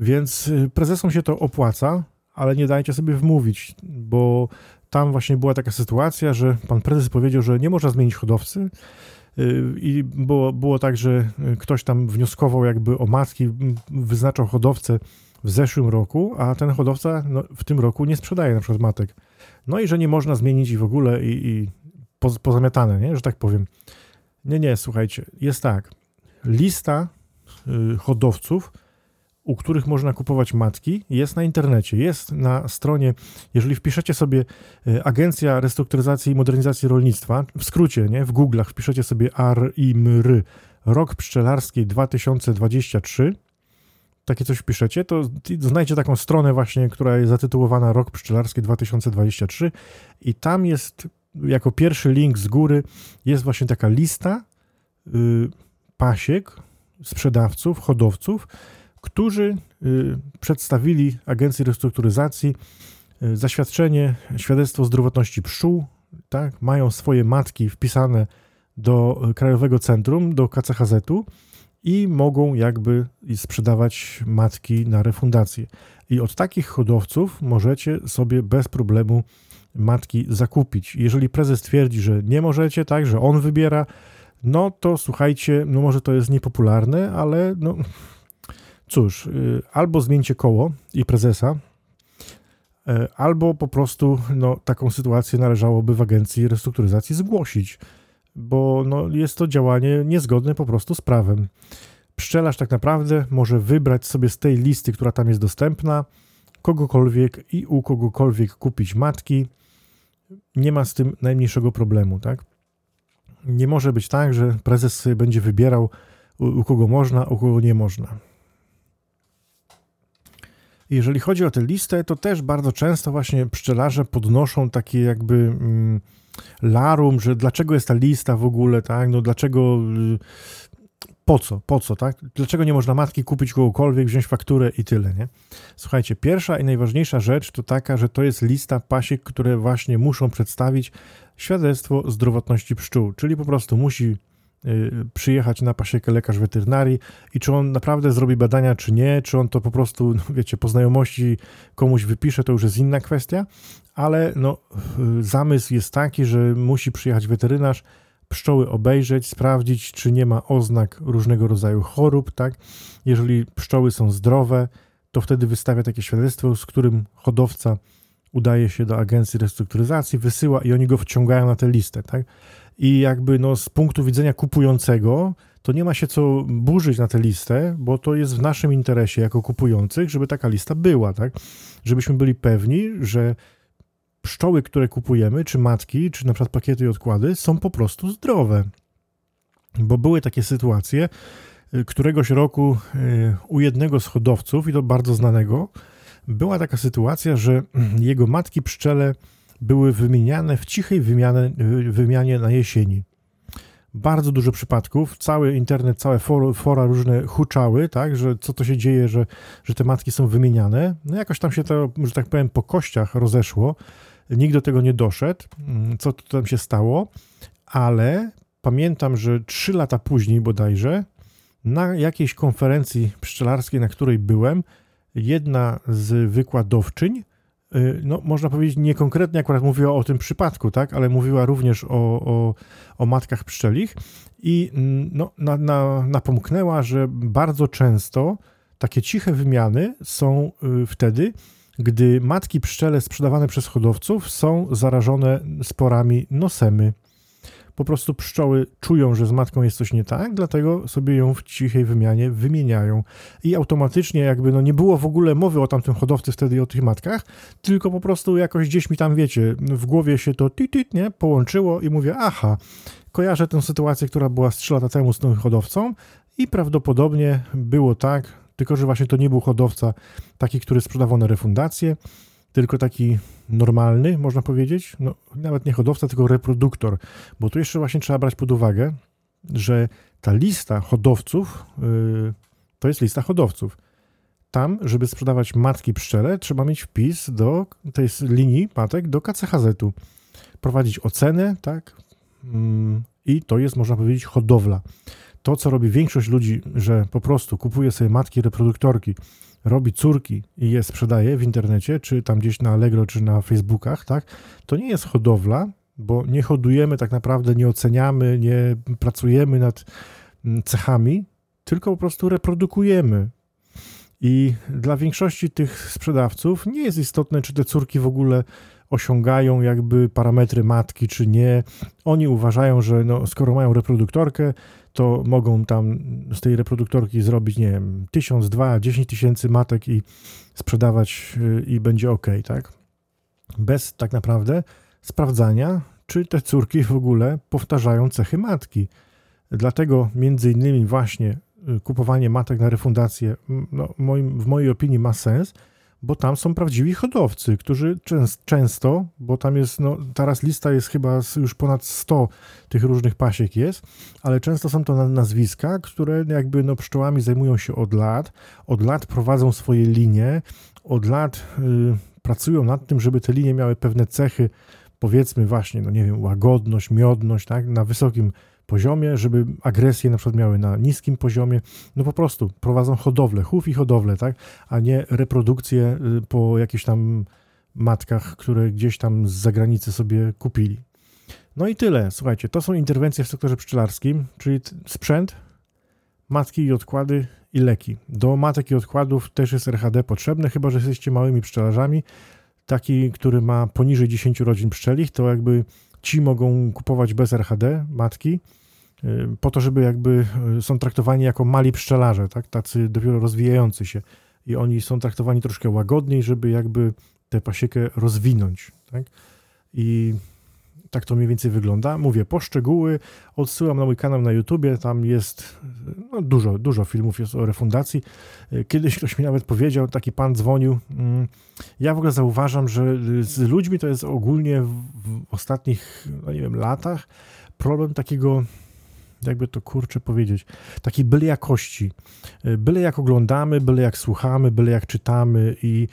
Więc y, prezesom się to opłaca, ale nie dajcie sobie wmówić, bo tam właśnie była taka sytuacja, że pan prezes powiedział, że nie można zmienić hodowcy, i było, było tak, że ktoś tam wnioskował jakby o matki, wyznaczał hodowcę w zeszłym roku, a ten hodowca no, w tym roku nie sprzedaje na przykład matek. No i że nie można zmienić i w ogóle i, i pozamiatane, nie? że tak powiem. Nie, nie, słuchajcie, jest tak. Lista y, hodowców, u których można kupować matki, jest na internecie, jest na stronie, jeżeli wpiszecie sobie y, Agencja Restrukturyzacji i Modernizacji Rolnictwa, w skrócie, nie, w Google'ach wpiszecie sobie ARIMR, rok pszczelarski 2023, takie coś wpiszecie, to znajdziecie taką stronę właśnie, która jest zatytułowana Rok Pszczelarski 2023 i tam jest jako pierwszy link z góry jest właśnie taka lista y, pasiek, sprzedawców, hodowców, którzy y, przedstawili Agencji Restrukturyzacji y, zaświadczenie, świadectwo zdrowotności pszczół, tak, mają swoje matki wpisane do Krajowego Centrum, do KCHZ-u i mogą jakby sprzedawać matki na refundację. I od takich hodowców możecie sobie bez problemu matki zakupić. Jeżeli prezes twierdzi, że nie możecie, tak, że on wybiera, no to słuchajcie, no może to jest niepopularne, ale no cóż, y, albo zmieńcie koło i prezesa, y, albo po prostu no, taką sytuację należałoby w agencji restrukturyzacji zgłosić bo no, jest to działanie niezgodne po prostu z prawem. Pszczelarz tak naprawdę może wybrać sobie z tej listy, która tam jest dostępna, kogokolwiek i u kogokolwiek kupić matki. Nie ma z tym najmniejszego problemu, tak? Nie może być tak, że prezes będzie wybierał u, u kogo można, u kogo nie można. Jeżeli chodzi o tę listę, to też bardzo często właśnie pszczelarze podnoszą takie jakby mm, larum, że dlaczego jest ta lista w ogóle, tak? No dlaczego y, po co, po co, tak? Dlaczego nie można matki kupić kogokolwiek, wziąć fakturę i tyle, nie? Słuchajcie, pierwsza i najważniejsza rzecz to taka, że to jest lista pasiek, które właśnie muszą przedstawić świadectwo zdrowotności pszczół, czyli po prostu musi Y, przyjechać na pasiekę lekarz weterynarii i czy on naprawdę zrobi badania, czy nie, czy on to po prostu, no wiecie, po znajomości komuś wypisze, to już jest inna kwestia, ale no, y, zamysł jest taki, że musi przyjechać weterynarz, pszczoły obejrzeć, sprawdzić, czy nie ma oznak różnego rodzaju chorób, tak? Jeżeli pszczoły są zdrowe, to wtedy wystawia takie świadectwo, z którym hodowca udaje się do agencji restrukturyzacji, wysyła i oni go wciągają na tę listę, tak? i jakby no, z punktu widzenia kupującego to nie ma się co burzyć na tę listę, bo to jest w naszym interesie jako kupujących, żeby taka lista była, tak? Żebyśmy byli pewni, że pszczoły, które kupujemy, czy matki, czy na przykład pakiety i odkłady są po prostu zdrowe. Bo były takie sytuacje, y, któregoś roku y, u jednego z hodowców, i to bardzo znanego, była taka sytuacja, że jego matki pszczele były wymieniane w cichej wymianie, wymianie na jesieni. Bardzo dużo przypadków, cały internet, całe fora, fora różne huczały, tak, że co to się dzieje, że, że te matki są wymieniane. No jakoś tam się to, że tak powiem, po kościach rozeszło. Nikt do tego nie doszedł, mm, co tam się stało, ale pamiętam, że trzy lata później bodajże na jakiejś konferencji pszczelarskiej, na której byłem, jedna z wykładowczyń Y, no, można powiedzieć, niekonkretnie akurat mówiła o tym przypadku, tak, ale mówiła również o, o, o matkach pszczelich i mm, no, na, na, napomknęła, że bardzo często takie ciche wymiany są y, wtedy, gdy matki pszczele sprzedawane przez hodowców są zarażone sporami nosemy po prostu pszczoły czują, że z matką jest coś nie tak, dlatego sobie ją w cichej wymianie wymieniają. I automatycznie jakby no nie było w ogóle mowy o tamtym hodowcy wtedy i o tych matkach, tylko po prostu jakoś gdzieś mi tam, wiecie, w głowie się to titit, nie, połączyło i mówię, aha, kojarzę tę sytuację, która była z 3 lata temu z tym hodowcą i prawdopodobnie było tak, tylko że właśnie to nie był hodowca taki, który sprzedawał na refundację, tylko taki normalny, można powiedzieć, no, nawet nie hodowca, tylko reproduktor, bo tu jeszcze właśnie trzeba brać pod uwagę, że ta lista hodowców yy, to jest lista hodowców. Tam, żeby sprzedawać matki pszczele, trzeba mieć wpis do tej linii matek do KCHZ-u. Prowadzić ocenę, tak? Yy, I to jest, można powiedzieć, hodowla. To, co robi większość ludzi, że po prostu kupuje sobie matki reproduktorki, robi córki i je sprzedaje w internecie, czy tam gdzieś na Allegro, czy na Facebookach, tak, to nie jest hodowla, bo nie hodujemy tak naprawdę, nie oceniamy, nie pracujemy nad mm, cechami, tylko po prostu reprodukujemy. I dla większości tych sprzedawców nie jest istotne, czy te córki w ogóle osiągają jakby parametry matki, czy nie. Oni uważają, że no, skoro mają reproduktorkę, to mogą tam z tej reproduktorki zrobić, nie wiem, tysiąc, dwa, dziesięć tysięcy matek i sprzedawać y, i będzie ok, tak? Bez tak naprawdę sprawdzania, czy te córki w ogóle powtarzają cechy matki. Dlatego między innymi właśnie y, kupowanie matek na refundację no, w mojej opinii ma sens, bo tam są prawdziwi hodowcy, którzy często, bo tam jest, no teraz lista jest chyba już ponad 100 tych różnych pasiek jest, ale często są to nazwiska, które jakby no pszczołami zajmują się od lat, od lat prowadzą swoje linie, od lat y, pracują nad tym, żeby te linie miały pewne cechy, powiedzmy właśnie, no nie wiem, łagodność, miodność, tak, na wysokim poziomie, żeby agresje na przykład miały na niskim poziomie, no po prostu prowadzą hodowlę, chów i hodowlę, tak, a nie reprodukcję y, po jakichś tam matkach, które gdzieś tam z zagranicy sobie kupili. No i tyle, słuchajcie, to są interwencje w sektorze pszczelarskim, czyli sprzęt, matki i odkłady i leki. Do matek i odkładów też jest RHD potrzebne, chyba że jesteście małymi pszczelarzami. Taki, który ma poniżej 10 rodzin pszczelich, to jakby ci mogą kupować bez RHD matki, po to, żeby jakby y, są traktowani jako mali pszczelarze, tak? tacy dopiero rozwijający się i oni są traktowani troszkę łagodniej, żeby jakby tę pasiekę rozwinąć. Tak? I tak to mniej więcej wygląda. Mówię, poszczegóły odsyłam na mój kanał na YouTubie, tam jest no, dużo, dużo filmów jest o refundacji. Kiedyś ktoś mi nawet powiedział, taki pan dzwonił, mm, ja w ogóle zauważam, że z ludźmi to jest ogólnie w ostatnich, no nie wiem, latach problem takiego jakby to kurczę powiedzieć, takiej byle jakości. Byle jak oglądamy, byle jak słuchamy, byle jak czytamy i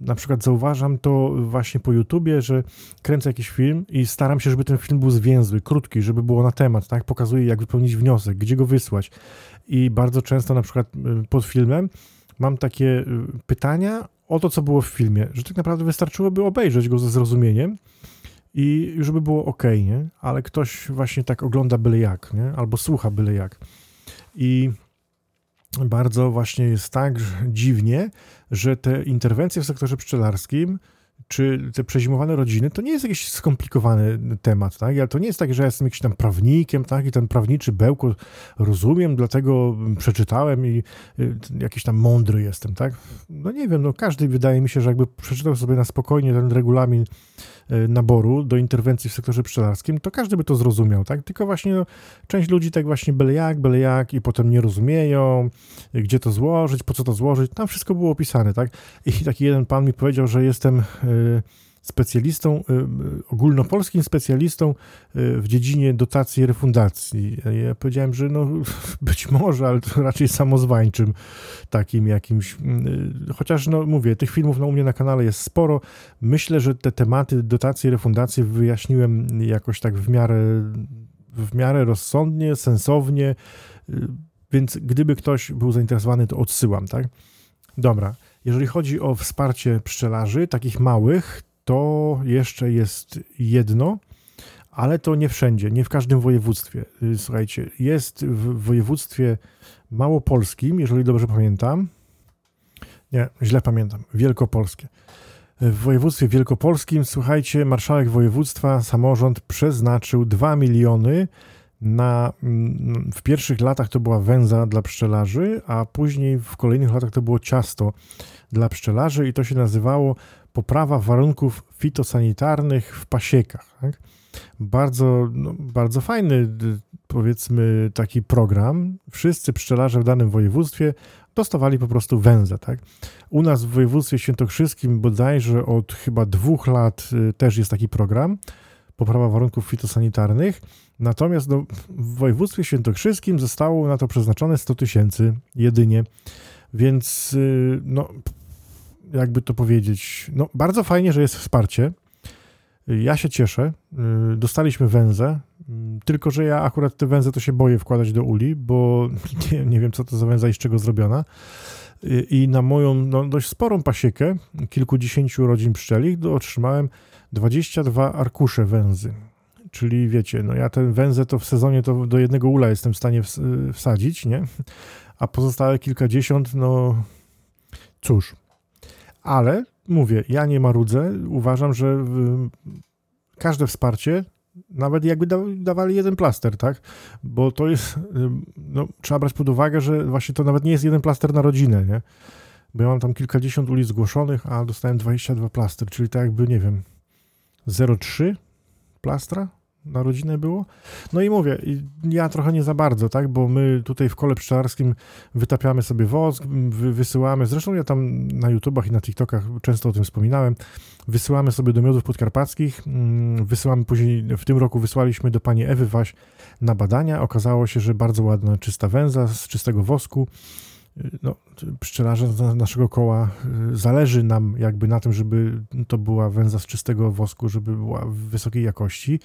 na przykład zauważam to właśnie po YouTubie, że kręcę jakiś film i staram się, żeby ten film był zwięzły, krótki, żeby było na temat, tak? Pokazuję, jak wypełnić wniosek, gdzie go wysłać. I bardzo często na przykład y, pod filmem mam takie y, pytania o to, co było w filmie, że tak naprawdę wystarczyłoby obejrzeć go ze zrozumieniem, i już by było ok, nie? Ale ktoś właśnie tak ogląda byle jak, nie? Albo słucha byle jak. I bardzo właśnie jest tak dziwnie, że te interwencje w sektorze pszczelarskim czy te przezimowane rodziny, to nie jest jakiś skomplikowany temat, tak? Ja, to nie jest tak, że ja jestem jakimś tam prawnikiem, tak? I ten prawniczy bełko rozumiem, dlatego przeczytałem i y, jakiś tam mądry jestem, tak? No nie wiem, no każdy wydaje mi się, że jakby przeczytał sobie na spokojnie ten regulamin naboru do interwencji w sektorze pszczelarskim, to każdy by to zrozumiał, tak? Tylko właśnie no, część ludzi tak właśnie byle jak, byle jak i potem nie rozumieją, gdzie to złożyć, po co to złożyć, tam wszystko było opisane, tak? I taki jeden pan mi powiedział, że jestem Y, specjalistą, y, y, ogólnopolskim specjalistą w dziedzinie dotacji i refundacji. Ja powiedziałem, że no być może, ale to raczej samozwańczym takim jakimś. Chociaż no mówię, tych filmów no, u mnie na kanale jest sporo. Myślę, że te tematy dotacji i refundacji wyjaśniłem jakoś tak w miarę, w miarę rozsądnie, sensownie, więc gdyby ktoś był zainteresowany, to odsyłam, tak? Dobra. Jeżeli chodzi o wsparcie pszczelarzy, takich małych, to jeszcze jest jedno, ale to nie wszędzie, nie w każdym województwie. Y, słuchajcie, jest w województwie małopolskim, jeżeli dobrze pamiętam. Nie, źle pamiętam, wielkopolskie. W województwie wielkopolskim, słuchajcie, marszałek województwa, samorząd przeznaczył 2 miliony na, mm, w pierwszych latach to była węza dla pszczelarzy, a później w kolejnych latach to było ciasto dla pszczelarzy i to się nazywało poprawa warunków fitosanitarnych w pasiekach. Tak? Bardzo, no, bardzo fajny, powiedzmy, taki program. Wszyscy pszczelarze w danym województwie dostawali po prostu węzę. Tak? U nas w województwie świętokrzyskim bodajże od chyba dwóch lat y, też jest taki program, poprawa warunków fitosanitarnych. Natomiast no, w województwie świętokrzyskim zostało na to przeznaczone 100 tysięcy jedynie. Więc y, no, jakby to powiedzieć, no bardzo fajnie, że jest wsparcie. Ja się cieszę. Y, dostaliśmy węzę, mm, tylko że ja akurat te węże to się boję wkładać do uli, bo nie, nie wiem, co to za węza i z czego zrobiona. i na moją no, dość sporą pasiekę, kilkudziesięciu rodzin pszczelich, otrzymałem 22 arkusze węzy. Czyli wiecie, no ja ten węzę to w sezonie to do jednego ula jestem w stanie wsadzić, nie? A pozostałe kilkadziesiąt, no cóż. Ale mówię, ja nie marudzę. Uważam, że każde wsparcie, nawet jakby dawali jeden plaster, tak? Bo to jest, no, trzeba brać pod uwagę, że właśnie to nawet nie jest jeden plaster na rodzinę, nie? Bo ja mam tam kilkadziesiąt ulic zgłoszonych, a dostałem 22 plaster, czyli tak jakby, nie wiem, 0,3 plastra na rodzinę było. No i mówię, ja trochę nie za bardzo, tak, bo my tutaj w kole pszczelarskim wytapiamy sobie wosk, wysyłamy, zresztą ja tam na YouTubach i na TikTokach często o tym wspominałem, wysyłamy sobie do miodów podkarpackich, mm, wysyłamy później, w tym roku wysłaliśmy do pani Ewy Waś na badania, okazało się, że bardzo ładna, czysta węza z czystego wosku, no, pszczelarze z naszego koła y, zależy nam jakby na tym, żeby to była węza z czystego wosku, żeby była wysokiej jakości.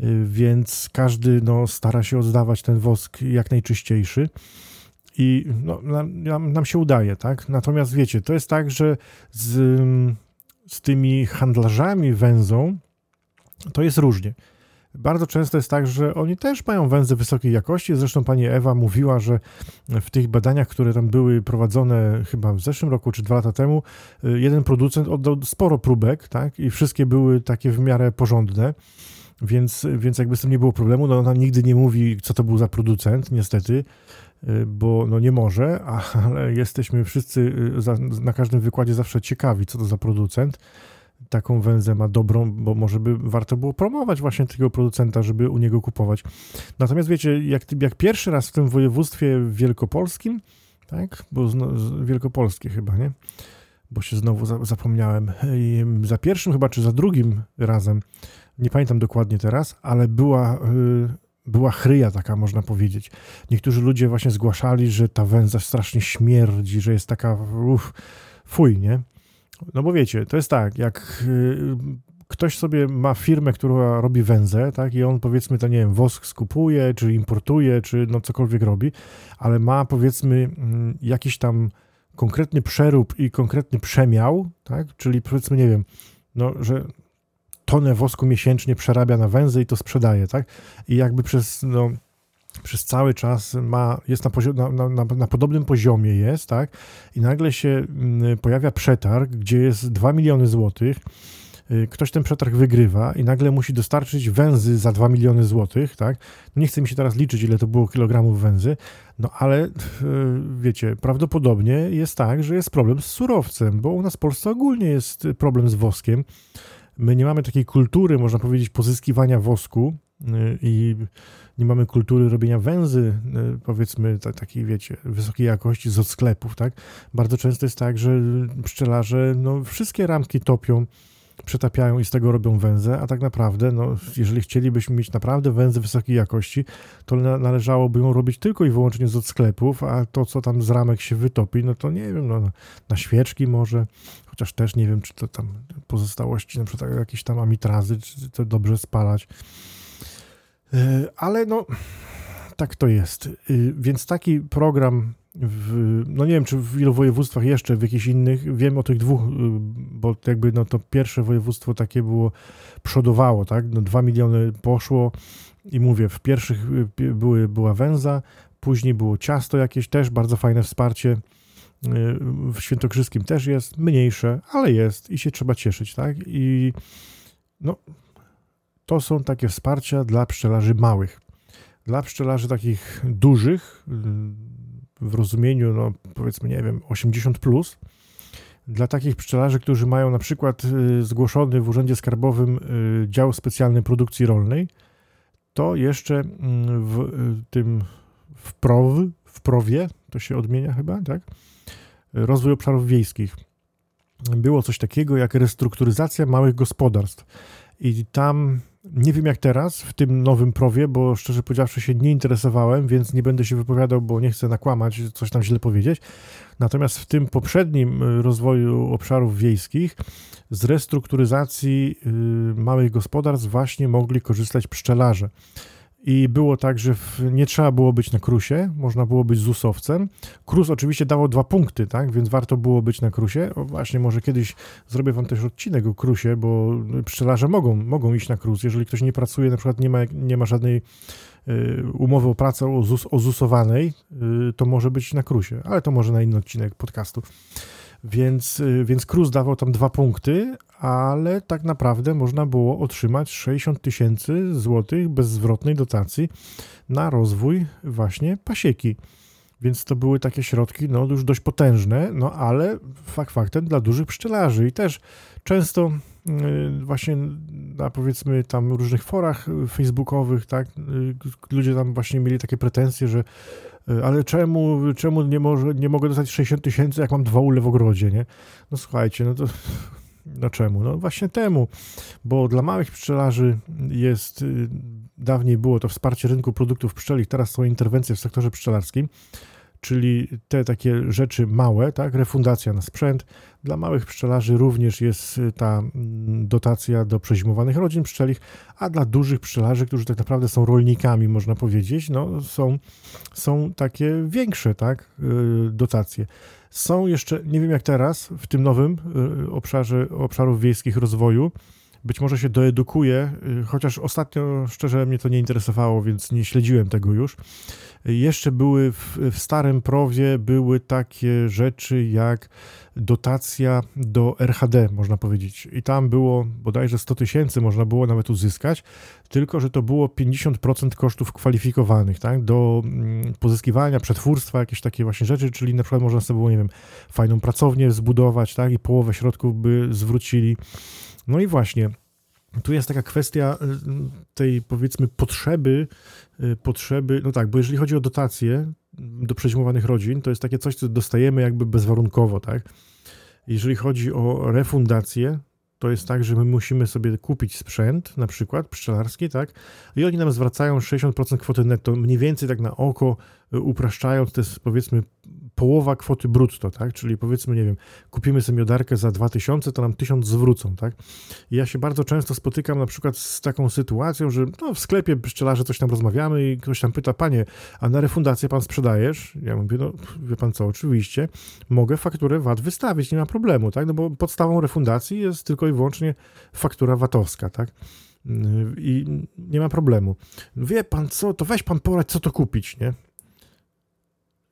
Y, więc każdy no, stara się oddawać ten wosk jak najczyściejszy i no, nam, nam się udaje, tak? Natomiast wiecie, to jest tak, że z, z tymi handlarzami węzą to jest różnie. Bardzo często jest tak, że oni też mają węzy wysokiej jakości. Zresztą pani Ewa mówiła, że w tych badaniach, które tam były prowadzone chyba w zeszłym roku czy dwa lata temu, y, jeden producent oddał sporo próbek, tak? I wszystkie były takie w miarę porządne więc, więc jakby z tym nie było problemu. No ona nigdy nie mówi, co to był za producent, niestety, y, bo no nie może, ale jesteśmy wszyscy y, za, na każdym wykładzie zawsze ciekawi, co to za producent. Taką węzę ma dobrą, bo może by warto było promować właśnie tego producenta, żeby u niego kupować. Natomiast wiecie, jak, jak pierwszy raz w tym województwie wielkopolskim, tak, bo z, z wielkopolskie chyba, nie? Bo się znowu za, zapomniałem. I za pierwszym chyba, czy za drugim razem nie pamiętam dokładnie teraz, ale była, y, była chryja taka, można powiedzieć. Niektórzy ludzie właśnie zgłaszali, że ta węza strasznie śmierdzi, że jest taka uf, fuj, nie? No bo wiecie, to jest tak, jak y, ktoś sobie ma firmę, która robi węzę, tak, i on powiedzmy to, nie wiem, wosk skupuje, czy importuje, czy no cokolwiek robi, ale ma powiedzmy mm, jakiś tam konkretny przerób i konkretny przemiał, tak, czyli powiedzmy, nie wiem, no, że tonę wosku miesięcznie przerabia na węzy i to sprzedaje, tak? I jakby przez, no, przez cały czas ma, jest na, na, na, na, podobnym poziomie jest, tak? I nagle się mm, pojawia przetarg, gdzie jest 2 miliony złotych, y, ktoś ten przetarg wygrywa i nagle musi dostarczyć węzy za 2 miliony złotych, tak? No nie chcę mi się teraz liczyć, ile to było kilogramów węzy, no ale y, wiecie, prawdopodobnie jest tak, że jest problem z surowcem, bo u nas w Polsce ogólnie jest problem z woskiem. My nie mamy takiej kultury, można powiedzieć, pozyskiwania wosku y, i nie mamy kultury robienia węzy, y, powiedzmy, takiej, wiecie, wysokiej jakości z sklepów, tak? Bardzo często jest tak, że pszczelarze, no, wszystkie ramki topią, przetapiają i z tego robią węzę, a tak naprawdę, no, jeżeli chcielibyśmy mieć naprawdę węzy wysokiej jakości, to należałoby ją robić tylko i wyłącznie z od sklepów, a to, co tam z ramek się wytopi, no to nie wiem, no, na świeczki może, chociaż też nie wiem, czy to tam pozostałości, na przykład jakieś tam amitrazy, czy to dobrze spalać. E, ale no, tak to jest. E, więc taki program, w, no nie wiem, czy w ilu województwach jeszcze, w jakichś innych, wiem o tych dwóch, e, bo jakby no to pierwsze województwo takie było, przodowało, tak, no dwa miliony poszło i mówię, w pierwszych były, była węza, później było ciasto jakieś, też bardzo fajne wsparcie, w Świętokrzyskim też jest, mniejsze, ale jest i się trzeba cieszyć, tak? I no, to są takie wsparcia dla pszczelarzy małych. Dla pszczelarzy takich dużych, w rozumieniu, no powiedzmy, nie wiem, 80 plus, dla takich pszczelarzy, którzy mają na przykład y, zgłoszony w Urzędzie Skarbowym y, dział specjalnej produkcji rolnej, to jeszcze mm, w y, tym w PROW, w PROWie, to się odmienia chyba, tak? Rozwój obszarów wiejskich. Było coś takiego jak restrukturyzacja małych gospodarstw. I tam nie wiem jak teraz, w tym nowym prowie, bo szczerze powiedziawszy się nie interesowałem, więc nie będę się wypowiadał, bo nie chcę nakłamać, coś tam źle powiedzieć. Natomiast w tym poprzednim y, rozwoju obszarów wiejskich z restrukturyzacji y, małych gospodarstw właśnie mogli korzystać pszczelarze. I było tak, że w, nie trzeba było być na krusie, można było być ZUS-owcem. Krus oczywiście dawał dwa punkty, tak, więc warto było być na krusie. O, właśnie może kiedyś zrobię wam też odcinek o krusie, bo pszczelarze mogą, mogą iść na krus. Jeżeli ktoś nie pracuje, na przykład nie ma, nie ma żadnej y, umowy o pracę o, ZUS, o y, to może być na krusie, ale to może na inny odcinek podcastu. Więc, y, więc Cruz dawał tam dwa punkty, ale tak naprawdę można było otrzymać 60 tysięcy złotych bezzwrotnej dotacji na rozwój właśnie pasieki. Więc to były takie środki, no już dość potężne, no ale fakt faktem dla dużych pszczelarzy i też często y, właśnie na powiedzmy tam różnych forach facebookowych, tak, y, ludzie tam właśnie mieli takie pretensje, że E, ale czemu, czemu nie, może, nie mogę dostać 60 tysięcy, jak mam dwa ule w ogrodzie, nie? No słuchajcie, no to no czemu? No właśnie temu, bo dla małych pszczelarzy jest, y, dawniej było to wsparcie rynku produktów pszczelich, teraz są interwencje w sektorze pszczelarskim, czyli te takie rzeczy małe, tak, refundacja na sprzęt. Dla małych pszczelarzy również jest y, ta mm, dotacja do przezimowanych rodzin pszczelich, a dla dużych pszczelarzy, którzy tak naprawdę są rolnikami, można powiedzieć, no, są, są takie większe, tak, y, dotacje. Są jeszcze, nie wiem jak teraz, w tym nowym y, obszarze obszarów wiejskich rozwoju, być może się doedukuje, chociaż ostatnio szczerze mnie to nie interesowało, więc nie śledziłem tego już. Jeszcze były w, w starym prowie były takie rzeczy jak dotacja do RHD, można powiedzieć. I tam było bodajże 100 tysięcy można było nawet uzyskać, tylko że to było 50% kosztów kwalifikowanych, tak, do mm, pozyskiwania, przetwórstwa, jakieś takie właśnie rzeczy, czyli na przykład można sobie było, nie wiem, fajną pracownię zbudować, tak, i połowę środków by zwrócili. No i właśnie, tu jest taka kwestia y, tej powiedzmy potrzeby, y, potrzeby, no tak, bo jeżeli chodzi o dotacje do przezimowanych rodzin, to jest takie coś, co dostajemy jakby bezwarunkowo, tak? Jeżeli chodzi o refundację, to jest tak, że my musimy sobie kupić sprzęt, na przykład pszczelarski, tak? I oni nam zwracają 60% kwoty netto, mniej więcej tak na oko, y, upraszczając, to jest powiedzmy połowa kwoty brutto, tak? Czyli powiedzmy, nie wiem, kupimy sobie miodarkę za 2000, to nam 1000 zwrócą, tak? I ja się bardzo często spotykam na przykład z taką sytuacją, że no, w sklepie pszczelarze coś tam rozmawiamy i ktoś tam pyta, panie, a na refundację pan sprzedajesz? Ja mówię, no wie pan co, oczywiście, mogę fakturę VAT wystawić, nie ma problemu, tak? No bo podstawą refundacji jest tylko i wyłącznie faktura VAT-owska, tak? I nie ma problemu. Wie pan co, to weź pan poradź, co to kupić, nie?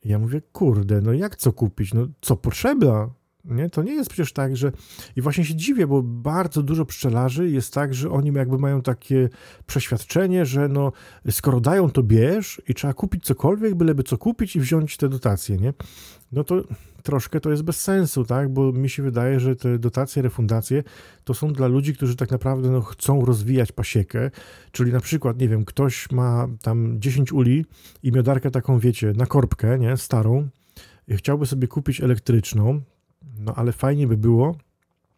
Ja mówię, kurde, no jak co kupić? No co potrzeba? Nie? To nie jest przecież tak, że. I właśnie się dziwię, bo bardzo dużo pszczelarzy jest tak, że oni jakby mają takie przeświadczenie, że no, skoro dają, to bierz i trzeba kupić cokolwiek, byleby co kupić i wziąć te dotacje, nie? No to troszkę to jest bez sensu, tak? Bo mi się wydaje, że te dotacje, refundacje to są dla ludzi, którzy tak naprawdę no, chcą rozwijać pasiekę, czyli na przykład, nie wiem, ktoś ma tam 10 uli i miodarkę taką, wiecie, na korbkę, nie? Starą, chciałby sobie kupić elektryczną, no ale fajnie by było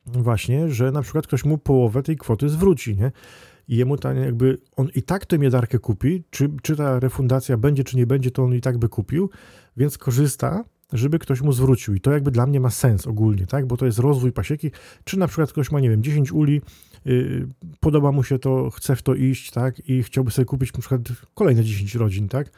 właśnie, że na przykład ktoś mu połowę tej kwoty zwróci, nie? I jemu ta jakby, on i tak tę miodarkę kupi, czy, czy ta refundacja będzie, czy nie będzie, to on i tak by kupił, więc korzysta żeby ktoś mu zwrócił. I to jakby dla mnie ma sens ogólnie, tak? Bo to jest rozwój pasieki. Czy na przykład ktoś ma, nie wiem, 10 uli, yy, podoba mu się to, chce w to iść, tak? I chciałby sobie kupić na przykład kolejne 10 rodzin, tak?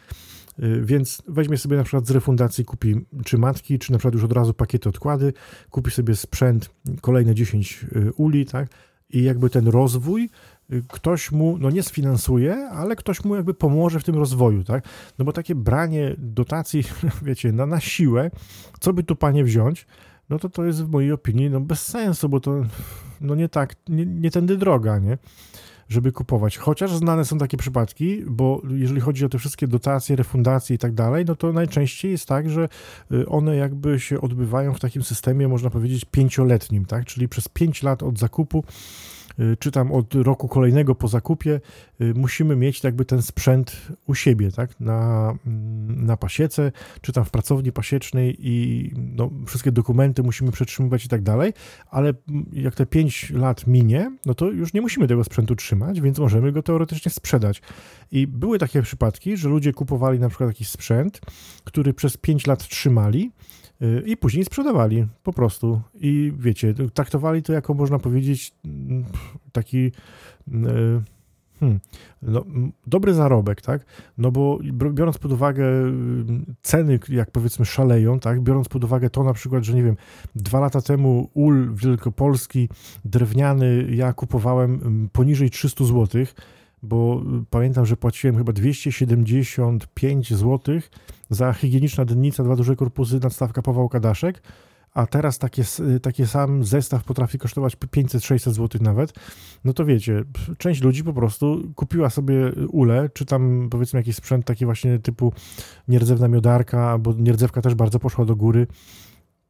Yy, więc weźmie sobie na przykład z refundacji, kupi czy matki, czy na przykład już od razu pakiety odkłady, kupi sobie sprzęt, kolejne 10 yy, uli, tak? I jakby ten rozwój ktoś mu, no nie sfinansuje, ale ktoś mu jakby pomoże w tym rozwoju, tak? No bo takie branie dotacji, wiecie, na, na siłę, co by tu panie wziąć, no to to jest w mojej opinii no bez sensu, bo to no nie tak, nie, nie tędy droga, nie? Żeby kupować. Chociaż znane są takie przypadki, bo jeżeli chodzi o te wszystkie dotacje, refundacje i tak dalej, no to najczęściej jest tak, że y, one jakby się odbywają w takim systemie, można powiedzieć, pięcioletnim, tak? Czyli przez pięć lat od zakupu Y, czy tam od roku kolejnego po zakupie, y, musimy mieć jakby ten sprzęt u siebie, tak, na, mm, na pasiece, czy tam w pracowni pasiecznej i no, wszystkie dokumenty musimy przetrzymywać i tak dalej, ale jak te 5 lat minie, no to już nie musimy tego sprzętu trzymać, więc możemy go teoretycznie sprzedać. I były takie przypadki, że ludzie kupowali na przykład jakiś sprzęt, który przez 5 lat trzymali, Y, i później sprzedawali po prostu. I wiecie, traktowali to jako można powiedzieć taki. Hmm, hmm, no, dobry zarobek, tak? No bo biorąc pod uwagę ceny, jak powiedzmy szaleją, tak? Biorąc pod uwagę to na przykład, że nie wiem, dwa lata temu ul wielkopolski drewniany ja kupowałem poniżej 300 zł, bo pamiętam, że płaciłem chyba 275 zł za higieniczna dennica, dwa duże korpusy, nadstawka powałka daszek, a teraz takie, taki sam zestaw potrafi kosztować 500-600 zł nawet, no to wiecie, część ludzi po prostu kupiła sobie ule, czy tam powiedzmy jakiś sprzęt taki właśnie typu nierdzewna miodarka, bo nierdzewka też bardzo poszła do góry,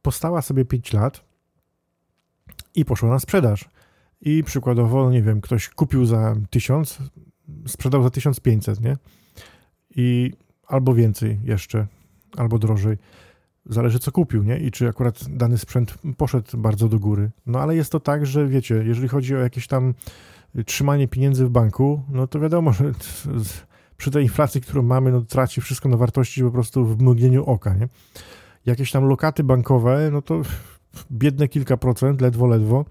postała sobie 5 lat i poszła na sprzedaż. I przykładowo, nie wiem, ktoś kupił za 1000, sprzedał za 1500, nie? I albo więcej jeszcze, albo drożej zależy co kupił, nie? I czy akurat dany sprzęt poszedł bardzo do góry. No ale jest to tak, że wiecie, jeżeli chodzi o jakieś tam trzymanie pieniędzy w banku, no to wiadomo, że przy tej inflacji, którą mamy, no traci wszystko na wartości po prostu w mgnieniu oka, nie? Jakieś tam lokaty bankowe, no to biedne kilka procent, ledwo, ledwo.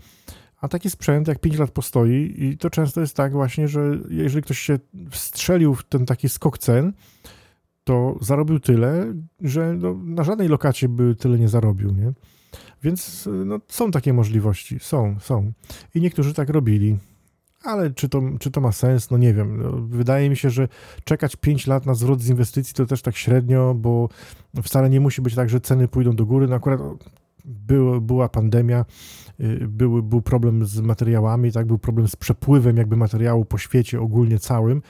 A taki sprzęt, jak 5 lat postoi, i to często jest tak właśnie, że jeżeli ktoś się wstrzelił w ten taki skok cen, to zarobił tyle, że no, na żadnej lokacie by tyle nie zarobił, nie? Więc no, są takie możliwości, są, są. I niektórzy tak robili. Ale czy to, czy to ma sens? No nie wiem. No, wydaje mi się, że czekać 5 lat na zwrot z inwestycji to też tak średnio, bo wcale nie musi być tak, że ceny pójdą do góry. No akurat był, była pandemia, y, był, był problem z materiałami, tak, był problem z przepływem jakby materiału po świecie ogólnie całym,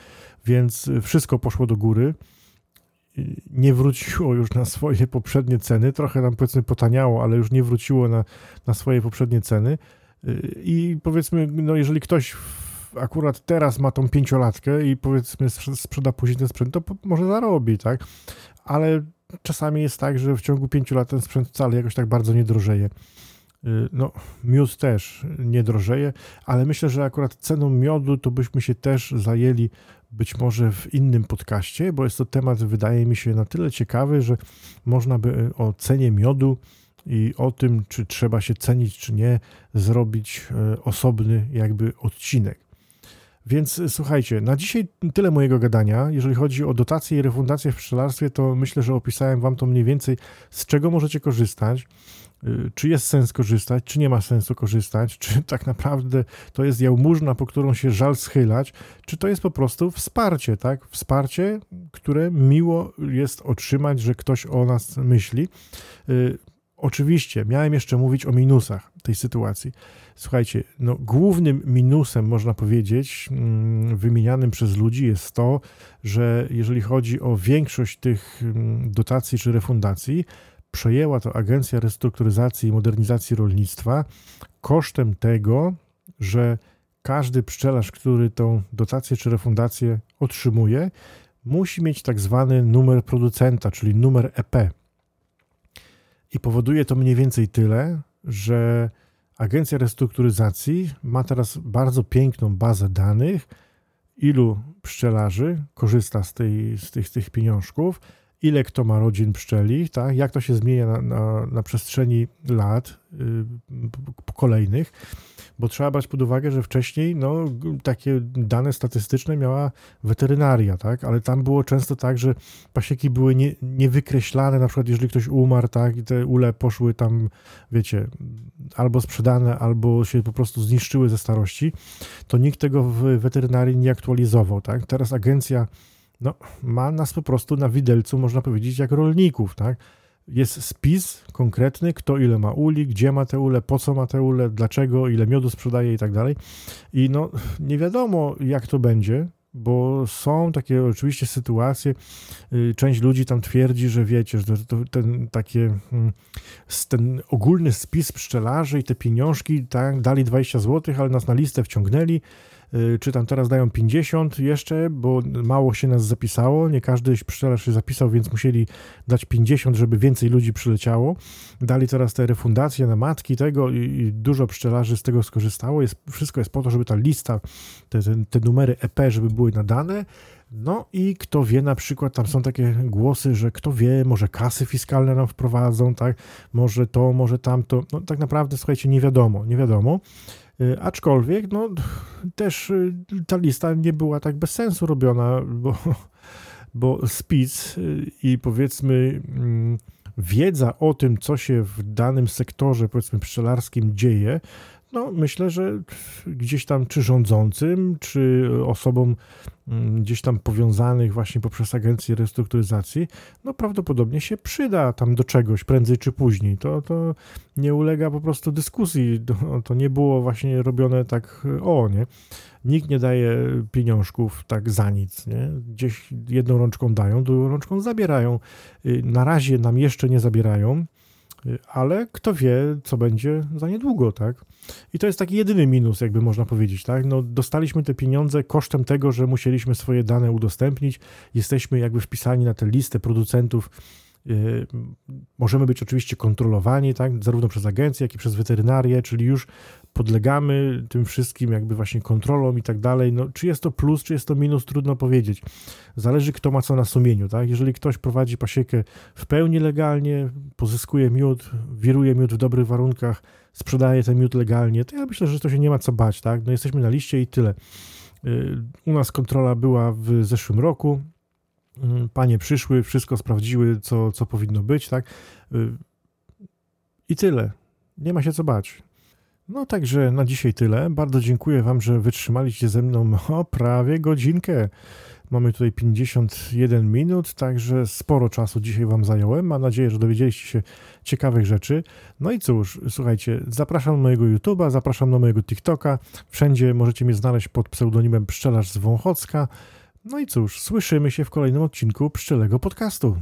więc wszystko poszło do góry nie wróciło już na swoje poprzednie ceny. Trochę tam powiedzmy potaniało, ale już nie wróciło na, na swoje poprzednie ceny. Y, I powiedzmy, no jeżeli ktoś akurat teraz ma tą pięciolatkę i powiedzmy sprzeda później ten sprzęt, to może zarobi, tak? Ale czasami jest tak, że w ciągu pięciu lat ten sprzęt wcale jakoś tak bardzo nie drożeje. Y, no, miód też nie drożeje, ale myślę, że akurat ceną miodu to byśmy się też zajęli być może w innym podcaście, bo jest to temat, wydaje mi się, na tyle ciekawy, że można by o cenie miodu i o tym, czy trzeba się cenić, czy nie, zrobić e, osobny jakby odcinek. Więc e, słuchajcie, na dzisiaj tyle mojego gadania. Jeżeli chodzi o dotacje i refundacje w pszczelarstwie, to myślę, że opisałem Wam to mniej więcej, z czego możecie korzystać. Y, czy jest sens korzystać, czy nie ma sensu korzystać, czy tak naprawdę to jest jałmużna, po którą się żal schylać, czy to jest po prostu wsparcie, tak? Wsparcie, które miło jest otrzymać, że ktoś o nas myśli. Oczywiście, miałem jeszcze mówić o minusach tej sytuacji. Słuchajcie, no, głównym minusem, można powiedzieć, mm, wymienianym przez ludzi jest to, że jeżeli chodzi o większość tych mm, dotacji czy refundacji, przejęła to Agencja Restrukturyzacji i Modernizacji Rolnictwa kosztem tego, że każdy pszczelarz, który tą dotację czy refundację otrzymuje, musi mieć tak zwany numer producenta, czyli numer EP. I powoduje to mniej więcej tyle, że Agencja Restrukturyzacji ma teraz bardzo piękną bazę danych, ilu pszczelarzy korzysta z, tej, z, tych, z tych pieniążków, ile kto ma rodzin pszczeli, tak? jak to się zmienia na, na, na przestrzeni lat yy, kolejnych, bo trzeba brać pod uwagę, że wcześniej no, takie dane statystyczne miała weterynaria, tak? ale tam było często tak, że pasieki były nie, niewykreślane, na przykład jeżeli ktoś umarł, tak? i te ule poszły tam, wiecie, albo sprzedane, albo się po prostu zniszczyły ze starości, to nikt tego w weterynarii nie aktualizował. Tak? Teraz agencja no, ma nas po prostu na widelcu, można powiedzieć, jak rolników, tak? Jest spis konkretny, kto ile ma uli, gdzie ma te ule, po co ma te ule, dlaczego, ile miodu sprzedaje i tak dalej. I no, nie wiadomo, jak to będzie, bo są takie oczywiście sytuacje, y, część ludzi tam twierdzi, że wiecie, że ten takie, hmm, ten ogólny spis pszczelarzy i te pieniążki, tak, dali 20 zł, ale nas na listę wciągnęli, czy tam teraz dają 50 jeszcze, bo mało się nas zapisało, nie każdy pszczelarz się zapisał, więc musieli dać 50, żeby więcej ludzi przyleciało. Dali teraz te refundacje na matki tego i, i dużo pszczelarzy z tego skorzystało. Jest, wszystko jest po to, żeby ta lista, te, te, te numery EP, żeby były nadane. No i kto wie, na przykład tam są takie głosy, że kto wie, może kasy fiskalne nam wprowadzą, tak, może to, może tamto. No tak naprawdę, słuchajcie, nie wiadomo, nie wiadomo. Y, aczkolwiek, no, też y, ta lista nie była tak bez sensu robiona, bo, bo spic i powiedzmy mm, wiedza o tym, co się w danym sektorze, powiedzmy, pszczelarskim dzieje, no myślę, że gdzieś tam czy rządzącym, czy osobom mm, gdzieś tam powiązanych właśnie poprzez agencję restrukturyzacji, no prawdopodobnie się przyda tam do czegoś prędzej czy później. To, to nie ulega po prostu dyskusji. To nie było właśnie robione tak o, nie? Nikt nie daje pieniążków tak za nic, nie? Gdzieś jedną rączką dają, drugą rączką zabierają. Y, na razie nam jeszcze nie zabierają, ale kto wie, co będzie za niedługo, tak? I to jest taki jedyny minus, jakby można powiedzieć, tak? No, dostaliśmy te pieniądze kosztem tego, że musieliśmy swoje dane udostępnić. Jesteśmy jakby wpisani na tę listę producentów możemy być oczywiście kontrolowani, tak, zarówno przez agencję, jak i przez weterynarię, czyli już podlegamy tym wszystkim jakby właśnie kontrolom i tak dalej. No, czy jest to plus, czy jest to minus, trudno powiedzieć. Zależy kto ma co na sumieniu, tak? Jeżeli ktoś prowadzi pasiekę w pełni legalnie, pozyskuje miód, wiruje miód w dobrych warunkach, sprzedaje ten miód legalnie, to ja myślę, że to się nie ma co bać, tak? No jesteśmy na liście i tyle. Y, u nas kontrola była w zeszłym roku, panie przyszły, wszystko sprawdziły, co, co powinno być, tak? Y, I tyle. Nie ma się co bać. No także na dzisiaj tyle. Bardzo dziękuję Wam, że wytrzymaliście ze mną o prawie godzinkę. Mamy tutaj 51 minut, także sporo czasu dzisiaj Wam zająłem. Mam nadzieję, że dowiedzieliście się ciekawych rzeczy. No i cóż, słuchajcie, zapraszam na mojego YouTube'a, zapraszam na mojego TikToka. Wszędzie możecie mnie znaleźć pod pseudonimem Pszczelarz z Wąchocka. No i cóż, słyszymy się w kolejnym odcinku Pszczelego Podcastu.